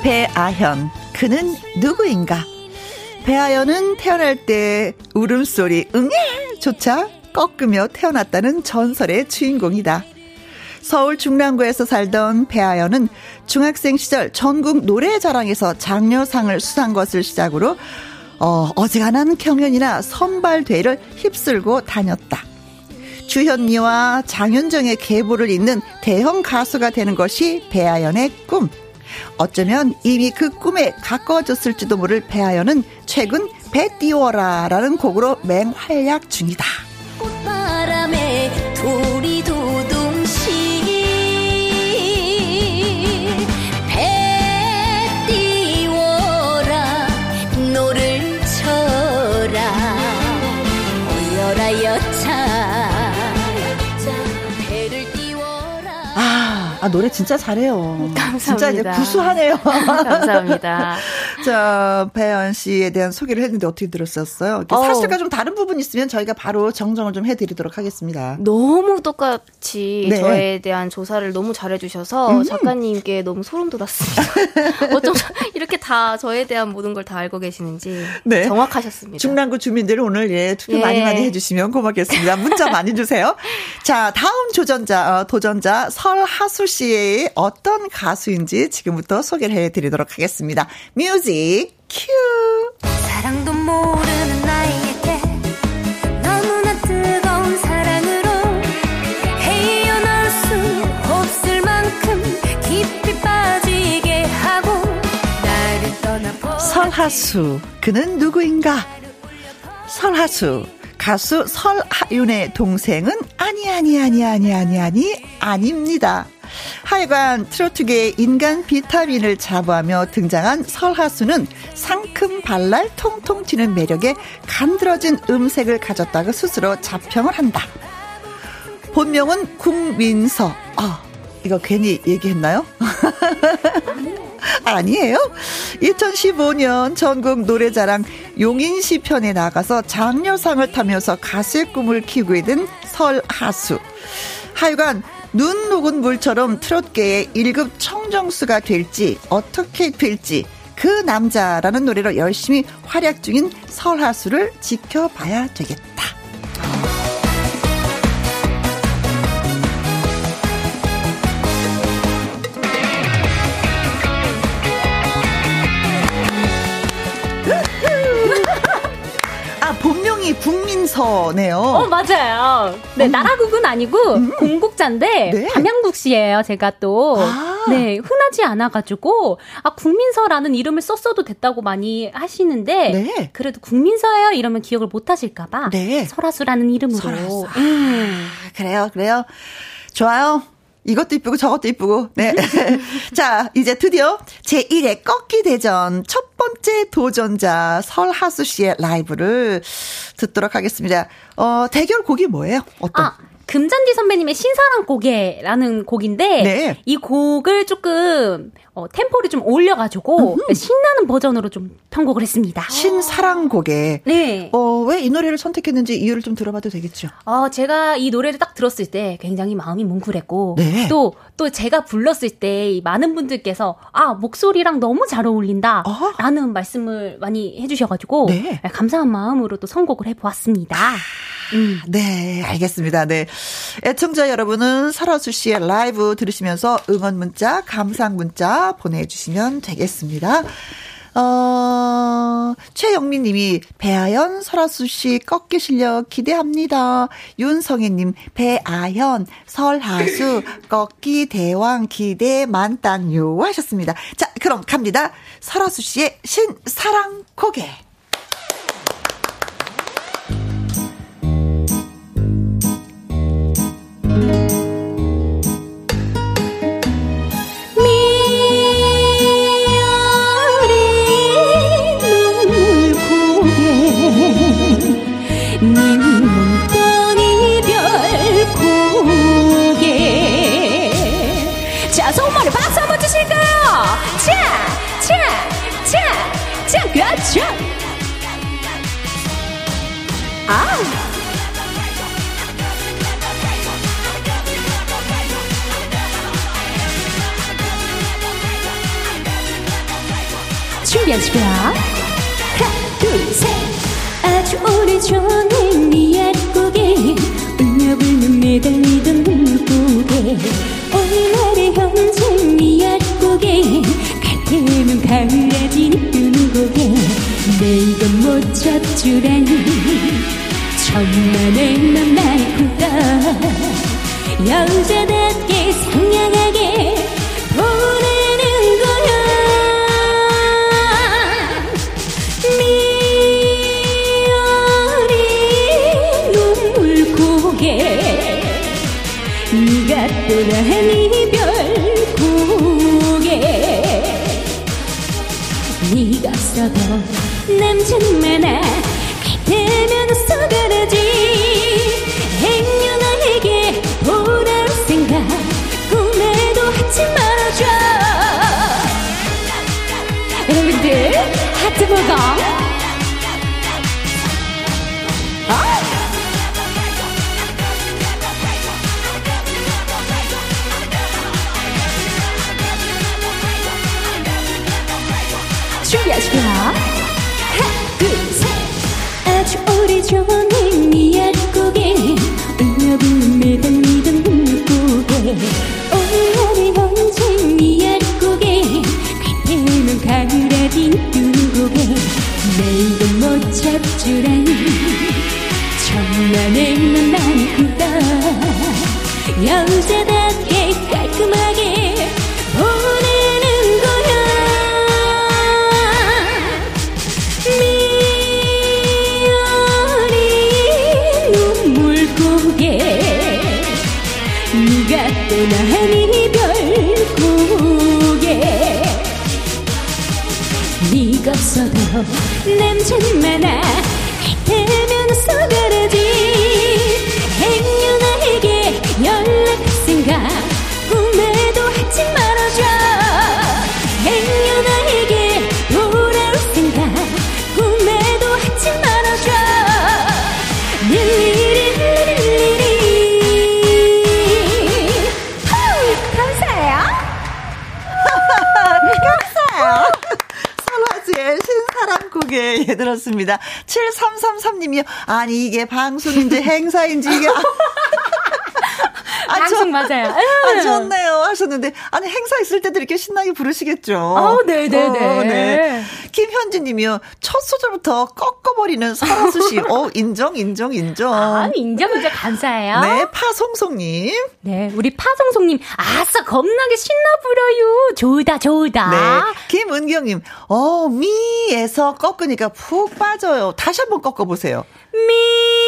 배아현, 그는 누구인가? 배아현은 태어날 때 울음소리, 응애! 조차 꺾으며 태어났다는 전설의 주인공이다. 서울 중랑구에서 살던 배아연은 중학생 시절 전국 노래자랑에서 장려상을 수상 것을 시작으로 어, 어지간한 경연이나 선발 대회를 휩쓸고 다녔다. 주현미와 장윤정의 계보를 잇는 대형 가수가 되는 것이 배아연의 꿈. 어쩌면 이미 그 꿈에 가까워졌을지도 모를 배아연은 최근 배 띄워라라는 곡으로 맹활약 중이다. 꽃바람에 돌이 아, 노래 진짜 잘해요. 감사합니다. 진짜 이제 구수하네요. 감사합니다. 자, 배연 씨에 대한 소개를 했는데 어떻게 들었었어요? 사실과 좀 다른 부분 있으면 저희가 바로 정정을 좀 해드리도록 하겠습니다. 너무 똑같이 네. 저에 대한 조사를 너무 잘해주셔서 음. 작가님께 너무 소름 돋았습니다. 어쩜 이렇게 다 저에 대한 모든 걸 다 알고 계시는지 네. 정확하셨습니다. 중랑구 주민들 오늘 예, 투표 예. 많이 많이 해주시면 고맙겠습니다. 문자 많이 주세요. 자, 다음 조전자, 어, 도전자 설하수 씨의 어떤 가수인지 지금부터 소개를 해드리도록 하겠습니다. 뮤직 큐. 사랑도 모르는 나에게 너무나 뜨거운 사랑으로 헤어나올 수 없을 만큼 깊이 빠지게 하고 나를 떠나 설하수 그는 누구인가? 설하수 가수 설하윤의 동생은 아니 아니 아니 아니 아니 아니 아닙니다. 하여간 트로트계의 인간 비타민을 자부하며 등장한 설하수는 상큼 발랄 통통 튀는 매력에 간드러진 음색을 가졌다고 스스로 자평을 한다. 본명은 국민서. 아, 이거 괜히 얘기했나요? 아니에요. 2015년 전국 노래자랑 용인시 편에 나가서 장려상을 타면서 가수의 꿈을 키우고 있는 설하수. 하여간 눈 녹은 물처럼 트롯계의 1급 청정수가 될지 어떻게 될지 그 남자라는 노래로 열심히 활약 중인 설하수를 지켜봐야 되겠다. 본명이 국민서네요. 어, 맞아요. 네, 음. 나라국은 아니고 음. 공국자인데 네. 담양국 씨예요, 제가 또. 아. 네, 흔하지 않아 가지고 아 국민서라는 이름을 썼어도 됐다고 많이 하시는데 네. 그래도 국민서예요 이러면 기억을 못 하실까 봐 네. 설화수라는 이름으로. 설화수. 음. 아, 그래요, 그래요. 좋아요. 이것도 이쁘고 저것도 이쁘고. 네. 자, 이제 드디어 제1회 꺾기 대전 첫 번째 도전자 설하수 씨의 라이브를 듣도록 하겠습니다. 어, 대결 곡이 뭐예요? 어떤? 아, 금잔디 선배님의 신사랑 고개라는 곡인데 네. 이 곡을 조금 어, 템포를 좀 올려가지고 음흠. 신나는 버전으로 좀 편곡을 했습니다. 신사랑 곡에. 네. 어, 왜 이 노래를 선택했는지 이유를 좀 들어봐도 되겠죠? 어, 제가 이 노래를 딱 들었을 때 굉장히 마음이 뭉클했고 네. 또, 또 제가 불렀을 때 많은 분들께서 아, 목소리랑 너무 잘 어울린다 라는 말씀을 많이 해주셔가지고 네. 감사한 마음으로 또 선곡을 해보았습니다. 아. 음. 네, 알겠습니다. 네. 애청자 여러분은 설아수 씨의 라이브 들으시면서 응원 문자, 감상 문자 보내주시면 되겠습니다. 어, 최영민 님이 배아연, 설아수 씨 꺾기 실력 기대합니다. 윤성혜 님, 배아연, 설하수, 꺾기 대왕 기대 만땅요 하셨습니다. 자, 그럼 갑니다. 설아수 씨의 신사랑 고개. 아. 준비 연습해요. 하나, 둘, 셋. 아주 오래전에 네 약국에 울며 불며 매달리던 물고개 오늘날의 현재 네 약국에 갈 때면 가을아지는 뜨는 고개 내가 못 찾주라니 천만의 맘 날구다 여자답게 상냥하게 이별 고개 네가 써도 남자는 많아 갈 때면 쏟아라지. 행여 나에게 돌아올 생각 꿈에도 하지 말아줘. 여러분들 하트 보고 가을아진 두고개 내일도 못 잡주라니. 천만의 맘만 굳다. 여자 많아 갈 때면 쏟아라지 들었습니다. 7333님이요. 아니, 이게 방송인지 행사인지 이게. 아, 방송 맞아요. 아, 좋네요. 하셨는데. 아니, 행사 있을 때도 이렇게 신나게 부르시겠죠. 어, 네네네. 어, 네. 김현진 님이요. 첫 소절부터 꺾어버리는 설화수 씨. 어, 인정, 인정, 인정. 아, 인정, 인정, 감사해요. 네, 파송송님. 네, 우리 파송송님, 아싸, 겁나게 신나 부려요. 좋다, 좋다. 네. 김은경님, 어, 미에서 꺾으니까 푹 빠져요. 다시 한번 꺾어보세요. 미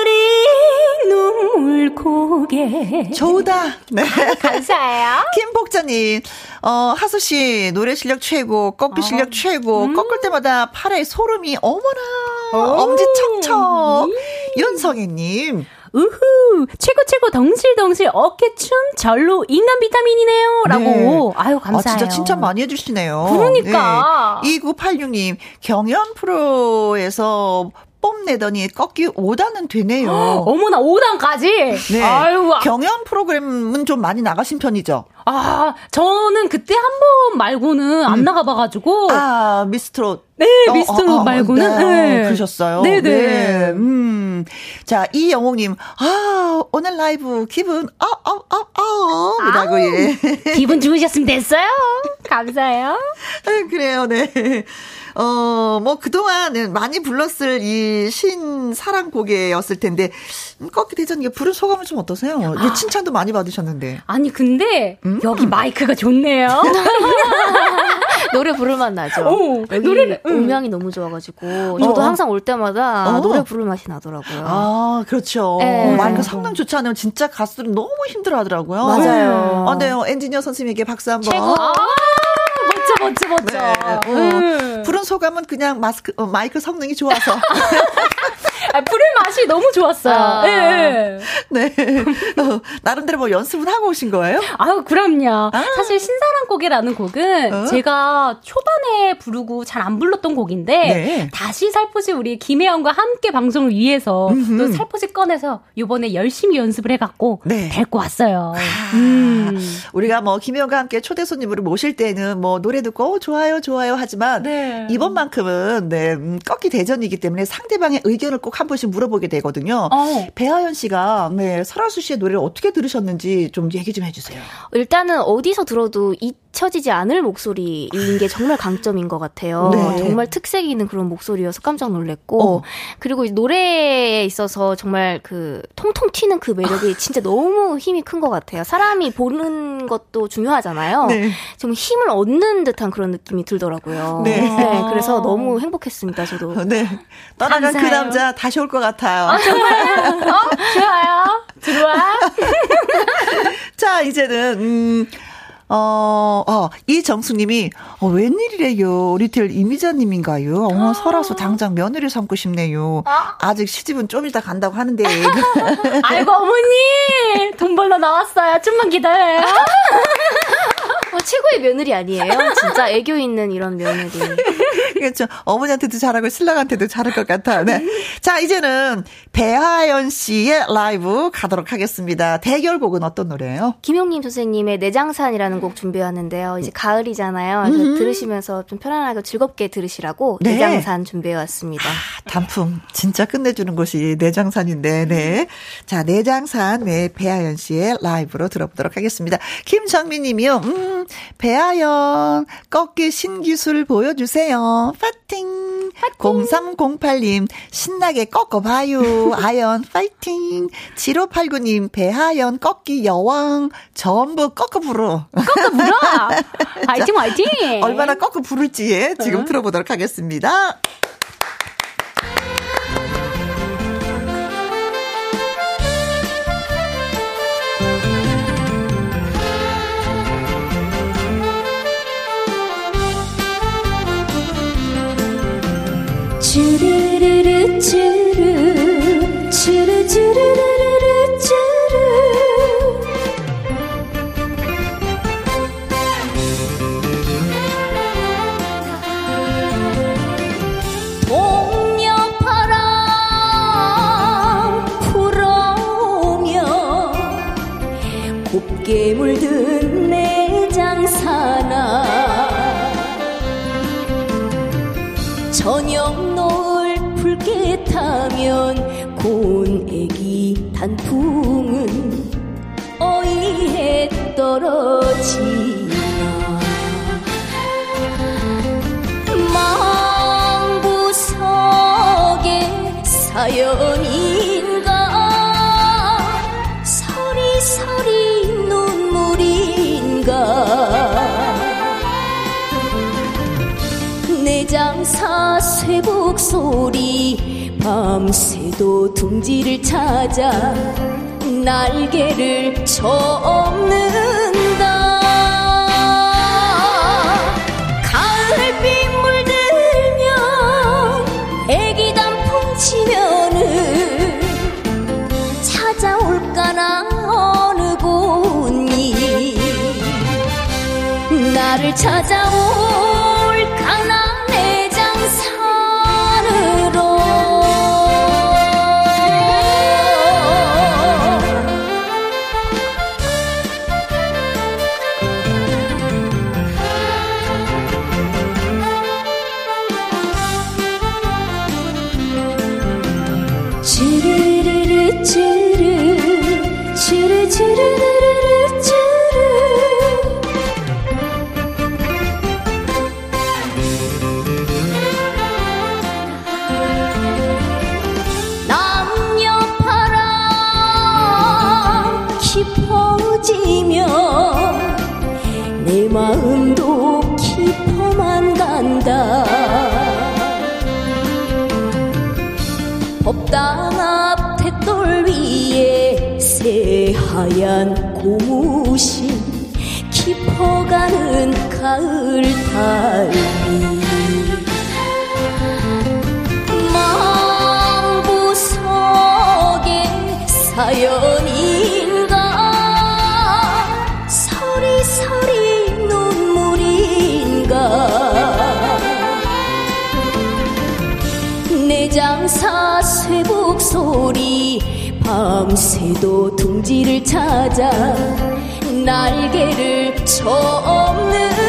어린 눈물 고개 좋다. 네. 감사해요. 김복자님, 어, 하수 씨, 노래 실력 최고, 꺾기 실력 최고, 음. 꺾을 때마다 팔에 소름이, 어머나, 엄지척척. 윤성애님, 우후, 최고, 최고, 덩실덩실, 어깨춤, 절로, 인간 비타민이네요. 라고. 네. 아유, 아, 감사해요. 진짜 칭찬 많이 해주시네요. 그러니까. 네. 2986님, 경연 프로에서 뽐내더니 꺾기 5단은 되네요. 어머나, 5단까지? 네. 아유, 아, 경연 프로그램은 좀 많이 나가신 편이죠? 아, 저는 그때 한 번 말고는 안 나가봐가지고. 음. 아, 미스트롯. 네, 미스트롯 말고는. 네. 네. 그러셨어요. 네네. 음. 자, 이영옥님, 아, 오늘 라이브 기분, 아, 아, 아, 아, 라고, 예. 기분 좋으셨으면 됐어요. 감사해요. 아, 그래요, 네. 어, 뭐, 그동안은 많이 불렀을 이 신사랑 곡이었을 텐데, 음, 꺾기 대전 이게 부른 소감은 좀 어떠세요? 이게 칭찬도 많이 받으셨는데. 아니, 근데, 음. 여기 마이크가 좋네요. 노래 부를만 나죠. 오, 노래를, 응. 음향이 너무 좋아가지고 저도 어. 항상 올 때마다 어. 노래 부를 맛이 나더라고요. 아, 그렇죠. 네. 마이크 성능 좋지 않으면 진짜 가수들은 너무 힘들어 하더라고요. 맞아요. 아, 네, 엔지니어 선생님에게 박수 한 번. 최고. 아, 멋져, 멋져, 멋져. 네. 어, 음. 부른 소감은 그냥 마스크, 어, 마이크 성능이 좋아서. 아, 부를 맛이 너무 좋았어요. 아. 네. 네. 어, 나름대로 뭐 연습은 하고 오신 거예요? 아유, 그럼요. 사실 신사랑 고개라는 곡은 어? 제가 초반에 부르고 잘 안 불렀던 곡인데 네. 다시 살포시 우리 김혜영과 함께 방송을 위해서 음흠. 또 살포시 꺼내서 이번에 열심히 연습을 해갖고 네. 데리고 왔어요. 아, 음. 우리가 뭐 김혜영과 함께 초대 손님으로 모실 때는 뭐 노래 듣고 어, 좋아요 좋아요 하지만 네. 이번만큼은 네 음, 꺾기 대전이기 때문에 상대방의 의견을 꼭한 번씩 물어보게 되거든요. 어. 배하연 씨가 네 설아수 씨의 노래를 어떻게 들으셨는지 좀 얘기 좀 해주세요. 일단은 어디서 들어도 잊혀지지 않을 목소리인 게 정말 강점인 것 같아요. 네. 정말 특색 있는 그런 목소리여서 깜짝 놀랐고 어. 그리고 노래에 있어서 정말 그 통통 튀는 그 매력이 진짜 너무 힘이 큰 것 같아요. 사람이 보는 것도 중요하잖아요. 네. 좀 힘을 얻는 듯한 그런 느낌이 들더라고요. 네. 네. 그래서 너무 행복했습니다. 저도. 네. 떠나간 그 감사해요. 그 남자 다시 올 것 같아요. 아, 정말? 어? 좋아요. 들어와. 자, 이제는, 음, 어, 어, 이정수님이, 어, 웬일이래요. 리틀 이미자님인가요? 어, 설아서 당장 며느리 삼고 싶네요. 아. 아직 시집은 좀 이따 간다고 하는데. 아이고, 어머니! 돈 벌러 나왔어요. 좀만 기다려요. 어, 최고의 며느리 아니에요? 진짜 애교 있는 이런 며느리. 그렇죠. 어머니한테도 잘하고 신랑한테도 잘할 것 같아. 네. 자, 이제는 배하연 씨의 라이브 가도록 하겠습니다. 대결곡은 어떤 노래예요? 김용림 선생님의 내장산이라는 곡 준비해왔는데요. 이제 가을이잖아요. 그래서 음. 들으시면서 좀 편안하고 즐겁게 들으시라고 네. 내장산 준비해 왔습니다. 아, 단품 진짜 끝내주는 곳이 내장산인데, 네. 자, 내장산, 네, 배하연 씨의 라이브로 들어보도록 하겠습니다. 김정민 님이요, 음, 배하연, 꺾기 신기술 보여주세요. 파팅! 파팅! 0308님, 신나게 꺾어봐요. 아연, 파이팅! 7589님, 배하연, 꺾기 여왕, 전부 꺾어 부르. 꺾어 부르! 화이팅, 화이팅! 얼마나 꺾어 부를지 지금 어? 들어보도록 하겠습니다. 주르르르 주르 주르 주르르르 소리. 밤새도 둥지를 찾아 날개를 쳐엎는다. 가을빛 물들면 애기 단풍 치면은 찾아올까나 어느 곳니? 나를 찾아올 하얀 고무신 깊어가는 가을 달빛 망부석의 사연인가 서리서리 눈물인가. 내 장사 쇠북 소리 밤새도 둥지를 찾아 날개를 쳐없는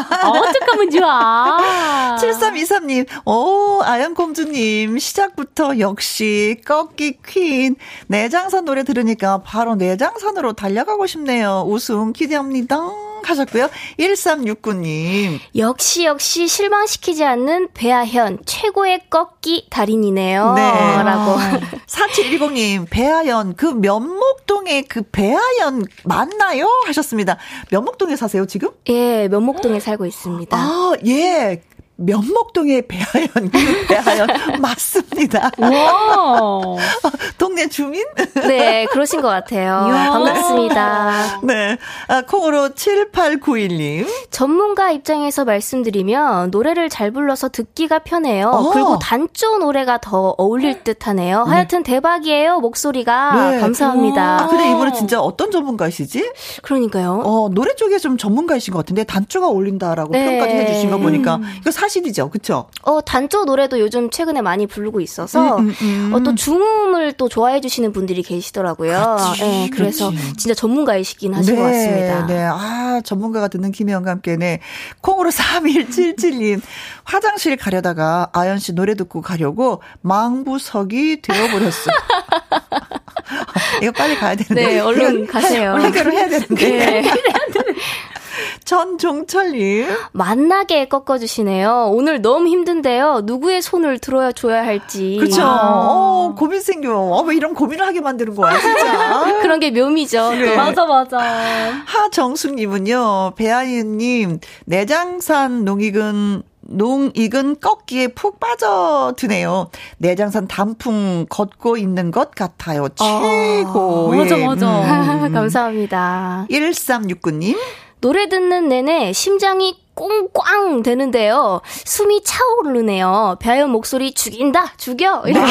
어떡하면 좋아. 어떡하면 좋아. 7323님, 오, 아연공주님, 시작부터 역시 꺾기 퀸. 내장산 노래 들으니까 바로 내장산으로 달려가고 싶네요. 우승 기대합니다. 하셨고요. 1369님. 역시 역시 실망시키지 않는 배아현 최고의 꺾기 달인이네요. 네. 라고. 4710님. 배아현 그 면목동에 그 배아현 맞나요? 하셨습니다. 면목동에 사세요 지금? 예, 면목동에 살고 있습니다. 아, 예. 면목동의 배하연, 그 배하연 맞습니다. 와. 동네 주민? 네, 그러신 것 같아요. 반갑습니다. 네. 아, 콩으로 7891님. 전문가 입장에서 말씀드리면 노래를 잘 불러서 듣기가 편해요. 어. 그리고 단조 노래가 더 어울릴 듯 하네요. 네. 하여튼 대박이에요, 목소리가. 네. 감사합니다. 아, 근데 이분은 진짜 어떤 전문가이시지? 그러니까요. 어, 노래 쪽에 좀 전문가이신 것 같은데 단조가 어울린다라고 네. 평까지 해주신 거 보니까 음. 이거 사실 사실이죠, 그렇죠? 어 단조 노래도 요즘 최근에 많이 부르고 있어서 음, 음, 음. 어, 또 중음을 또 좋아해 주시는 분들이 계시더라고요. 그렇지, 네, 그래서 그렇지. 진짜 전문가이시긴 하신 네, 것 같습니다. 네, 아 전문가가 듣는 김혜영과 함께 네 콩으로 3177님 화장실 가려다가 아연 씨 노래 듣고 가려고 망부석이 되어버렸어. 이거 빨리 가야 되는데. 네, 얼른 가세요. 해결을 해야 되는데. 네. 전종철님. 만나게 꺾어주시네요. 오늘 너무 힘든데요. 누구의 손을 들어야 줘야 할지. 그쵸. 어, 고민 생겨. 어, 왜 이런 고민을 하게 만드는 거야, 진짜. 그런 게 묘미죠. 네. 맞아, 맞아. 하정숙님은요, 배아유님, 내장산 농익은 농익은 꺾기에 푹 빠져드네요. 내장산 단풍 걷고 있는 것 같아요. 최고. 아, 맞아, 맞아. 음. 감사합니다. 1369님. 노래 듣는 내내 심장이 꽁꽝 되는데요. 숨이 차오르네요. 배아연 목소리 죽인다, 죽여! 이렇게.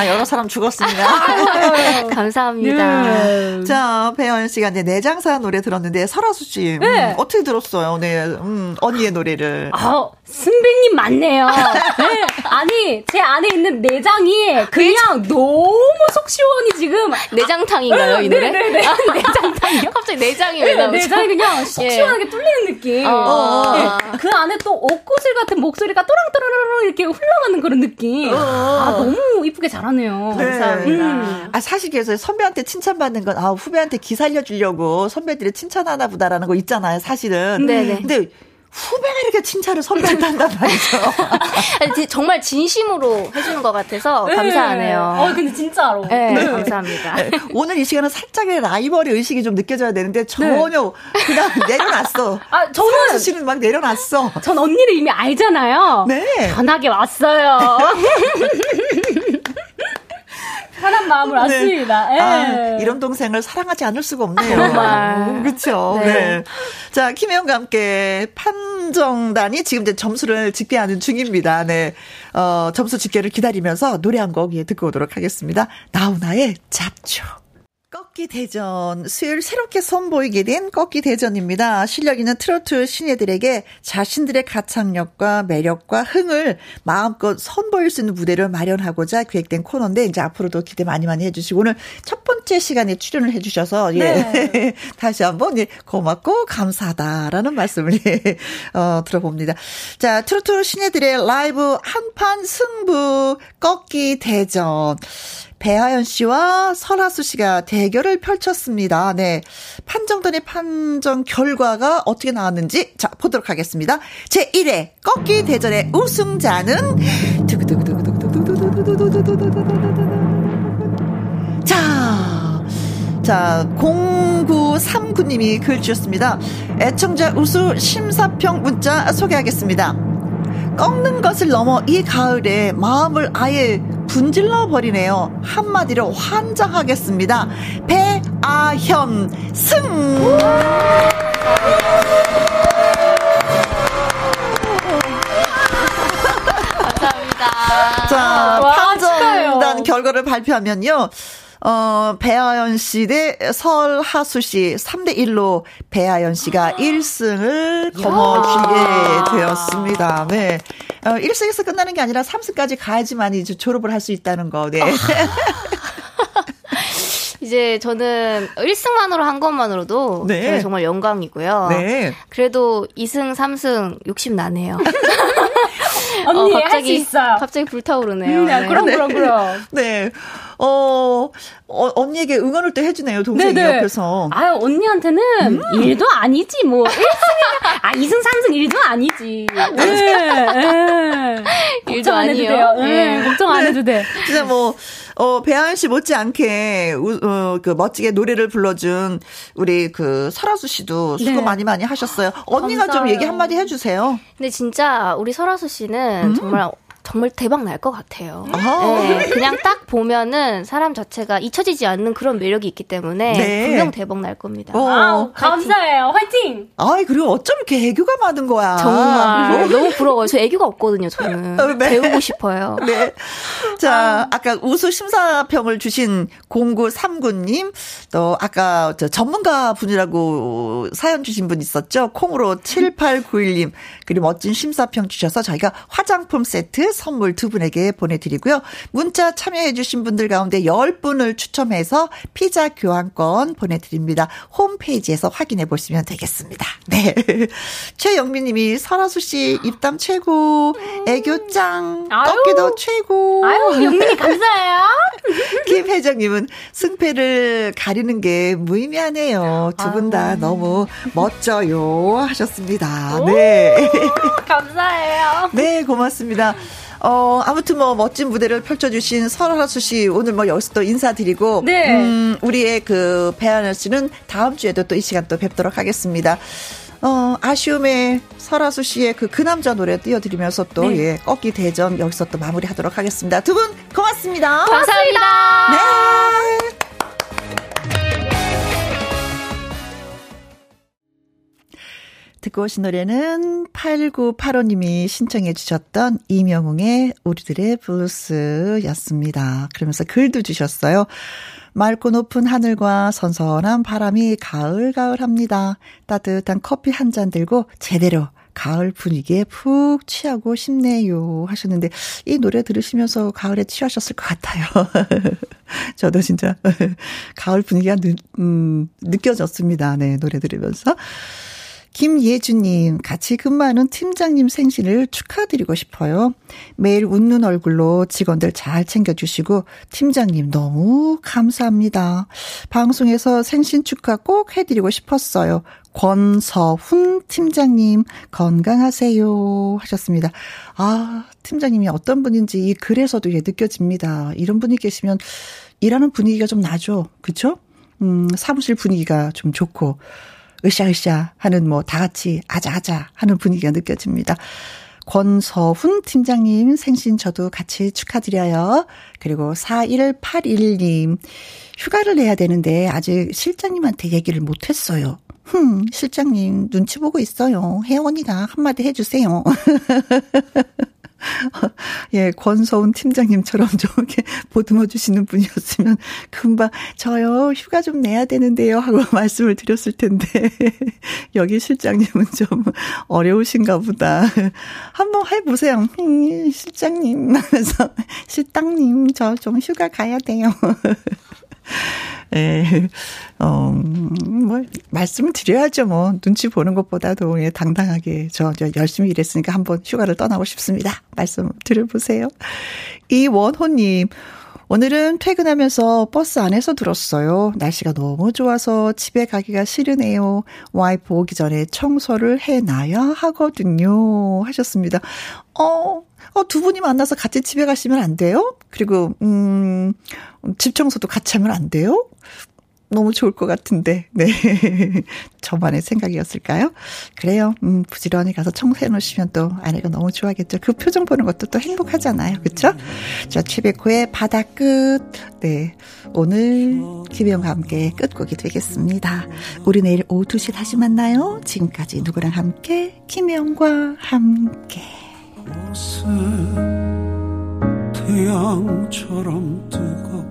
아, 여러 사람 죽었습니다. 감사합니다. 네. 자, 배아연 씨가 이제 내장사 노래 들었는데, 설아수 씨. 음, 네. 어떻게 들었어요? 네, 음, 언니의 노래를. 아, 승배님 맞네요. 네. 아니, 제 안에 있는 내장이 그냥 너무 속 시원히 지금. 내장탕인가요, 이 노래? 네네네. 네, 네. 아, 내장탕이요? 갑자기 내장이 왜 나오죠? 내장이 그냥 속 예. 시원하게 뚫리는 느낌. 어. 어. 네. 그 안에 또 옥구슬 같은 목소리가 또랑또랑또랑 이렇게 흘러가는 그런 느낌. 어. 아, 너무 이쁘게 잘하 네요. 네. 감사합니다. 음. 아, 사실 그래서 선배한테 칭찬받는 건, 아, 후배한테 기 살려주려고 선배들이 칭찬하나 보다라는 거 있잖아요, 사실은. 네네. 근데 후배가 이렇게 칭찬을 선배한테 한단 말이죠. 정말 진심으로 해주는 것 같아서 네. 감사하네요. 어, 근데 진짜로. 네, 네. 감사합니다. 네. 오늘 이 시간은 살짝의 라이벌의 의식이 좀 느껴져야 되는데 전혀 네. 그냥 내려놨어. 아, 저는 씨는 막 내려놨어. 전 언니를 이미 알잖아요. 네. 편하게 왔어요. 편한 마음을 네. 왔습니다. 네. 아, 이런 동생을 사랑하지 않을 수가 없네요. 정말. 그렇죠. 네. 네. 자, 김혜영과 함께 판정단이 지금 이제 점수를 집계하는 중입니다. 네. 어, 점수 집계를 기다리면서 노래 한곡 듣고 오도록 하겠습니다. 나훈아의 잡초. 꺾기 대전 수요일 새롭게 선보이게 된 꺾기 대전입니다. 실력 있는 트로트 신예들에게 자신들의 가창력과 매력과 흥을 마음껏 선보일 수 있는 무대를 마련하고자 기획된 코너인데 이제 앞으로도 기대 많이 많이 해주시고 오늘 첫 번째 시간에 출연을 해주셔서 예 네. 다시 한번 예, 고맙고 감사하다라는 말씀을 예, 어, 들어봅니다. 자 트로트 신예들의 라이브 한판 승부 꺾기 대전 배하연 씨와 설하수 씨가 대결을 펼쳤습니다. 네. 판정단의 판정 결과가 어떻게 나왔는지 자, 보도록 하겠습니다. 제 1회 꺾기 대전의 우승자는 자, 자, 09 0939님이 글 주셨습니다. 애청자 우수 심사평 문자 소개하겠습니다. 꺾는 것을 넘어 이 가을에 마음을 아예 분질러 버리네요. 한마디로 환장하겠습니다. 배아현 승! 감사합니다. 자, 판정단 결과를 발표하면요. 어, 배아연 씨 대 설하수 씨 3대 1로 배아연 씨가 1승을 거머쥐게 되었습니다. 네. 어, 1승에서 끝나는 게 아니라 3승까지 가야지만 이제 졸업을 할 수 있다는 거. 네. 이제 저는 1승만으로 한 것만으로도 네. 정말 영광이고요. 네. 그래도 2승, 3승 욕심 나네요. 언니 어, 갑자기 있어요. 갑자기 불타오르네요. 음, 네. 그럼 그럼 그럼. 네. 어, 어, 언니에게 응원을 또 해주네요, 동생이 네네. 옆에서. 아유, 언니한테는 음. 1도 아니지, 뭐. 1승, 아, 2승, 3승 1도 아니지. 네. 네. 안 해도 돼요. 네. 네. 걱정 안 해도 돼. 진짜 뭐, 어, 배아연 씨 못지않게, 어, 그 멋지게 노래를 불러준 우리 그 설아수 씨도 수고 네. 많이 많이 하셨어요. 언니가 감사해요. 좀 얘기 한마디 해주세요. 근데 진짜 우리 설아수 씨는 음. 정말 정말 대박 날 것 같아요. 네, 그냥 딱 보면은 사람 자체가 잊혀지지 않는 그런 매력이 있기 때문에 네. 분명 대박 날 겁니다. 어, 아 감사해요. 화이팅! 아이, 그리고 어쩜 이렇게 애교가 많은 거야. 정말. 어, 너무 부러워요. 저 애교가 없거든요, 저는. 어, 네. 배우고 싶어요. 네. 자, 아. 까 우수 심사평을 주신 0939님, 또 아까 저 전문가 분이라고 사연 주신 분 있었죠? 콩으로 7891님, 그리고 멋진 심사평 주셔서 저희가 화장품 세트 선물 두 분에게 보내드리고요. 문자 참여해주신 분들 가운데 10분을 추첨해서 피자 교환권 보내드립니다. 홈페이지에서 확인해 보시면 되겠습니다. 네. 최영민 님이 설아수 씨 입담 최고, 애교 짱, 꺾기도 최고. 아유, 영민이 감사해요. 김혜정 님은 승패를 가리는 게 무의미하네요. 두 분 다 너무 멋져요. 하셨습니다. 네. 감사해요. 네, 고맙습니다. 어, 아무튼 뭐 멋진 무대를 펼쳐주신 설하수 씨 오늘 뭐 여기서 또 인사드리고 네. 음, 우리의 그 배하늘 씨는 다음 주에도 또 이 시간 또 뵙도록 하겠습니다. 어, 아쉬움의 설하수 씨의 그, 그 남자 노래 띄워드리면서 또, 네. 예, 꺾기 대전 여기서 또 마무리 하도록 하겠습니다. 두 분, 고맙습니다. 감사합니다. 네. 듣고 오신 노래는 8985님이 신청해 주셨던 이명웅의 우리들의 블루스였습니다. 그러면서 글도 주셨어요. 맑고 높은 하늘과 선선한 바람이 가을가을합니다. 따뜻한 커피 한 잔 들고 제대로 가을 분위기에 푹 취하고 싶네요. 하셨는데, 이 노래 들으시면서 가을에 취하셨을 것 같아요. 저도 진짜, 가을 분위기가 느, 음, 느껴졌습니다. 네, 노래 들으면서. 김예주님, 같이 근무하는 팀장님 생신을 축하드리고 싶어요. 매일 웃는 얼굴로 직원들 잘 챙겨주시고, 팀장님 너무 감사합니다. 방송에서 생신 축하 꼭 해드리고 싶었어요. 권서훈 팀장님, 건강하세요. 하셨습니다. 아, 팀장님이 어떤 분인지 이 글에서도 예, 느껴집니다. 이런 분이 계시면 일하는 분위기가 좀 나죠. 그쵸? 음, 사무실 분위기가 좀 좋고. 으쌰으쌰 하는 뭐 다 같이 아자아자 하는 분위기가 느껴집니다. 권서훈 팀장님 생신 저도 같이 축하드려요. 그리고 4181님 휴가를 내야 되는데 아직 실장님한테 얘기를 못 했어요. 흠, 실장님 눈치 보고 있어요. 혜원이가 한마디 해주세요. 예, 권서훈 팀장님처럼 좀 이렇게 보듬어 주시는 분이었으면 금방 저요 휴가 좀 내야 되는데요 하고 말씀을 드렸을 텐데 여기 실장님은 좀 어려우신가 보다. 한번 해보세요. 음, 실장님 하면서 실장님 저 좀 휴가 가야 돼요. 예, 어, 뭐, 말씀을 드려야죠, 뭐. 눈치 보는 것보다도, 예, 당당하게, 저, 저, 열심히 일했으니까 한번 휴가를 떠나고 싶습니다. 말씀 드려보세요. 이원호님, 오늘은 퇴근하면서 버스 안에서 들었어요. 날씨가 너무 좋아서 집에 가기가 싫으네요. 와이프 오기 전에 청소를 해놔야 하거든요. 하셨습니다. 어, 어, 두 분이 만나서 같이 집에 가시면 안 돼요? 그리고, 음, 집 청소도 같이 하면 안 돼요? 너무 좋을 것 같은데, 네. 저만의 생각이었을까요? 그래요. 음, 부지런히 가서 청소해 놓으시면 또 아내가 너무 좋아하겠죠. 그 표정 보는 것도 또 행복하잖아요. 그쵸? 자, 최백호의 바다 끝. 네. 오늘 김혜영과 함께 끝곡이 되겠습니다. 우리 내일 오후 2시 다시 만나요. 지금까지 누구랑 함께? 김혜영과 함께. 태양처럼 뜨겁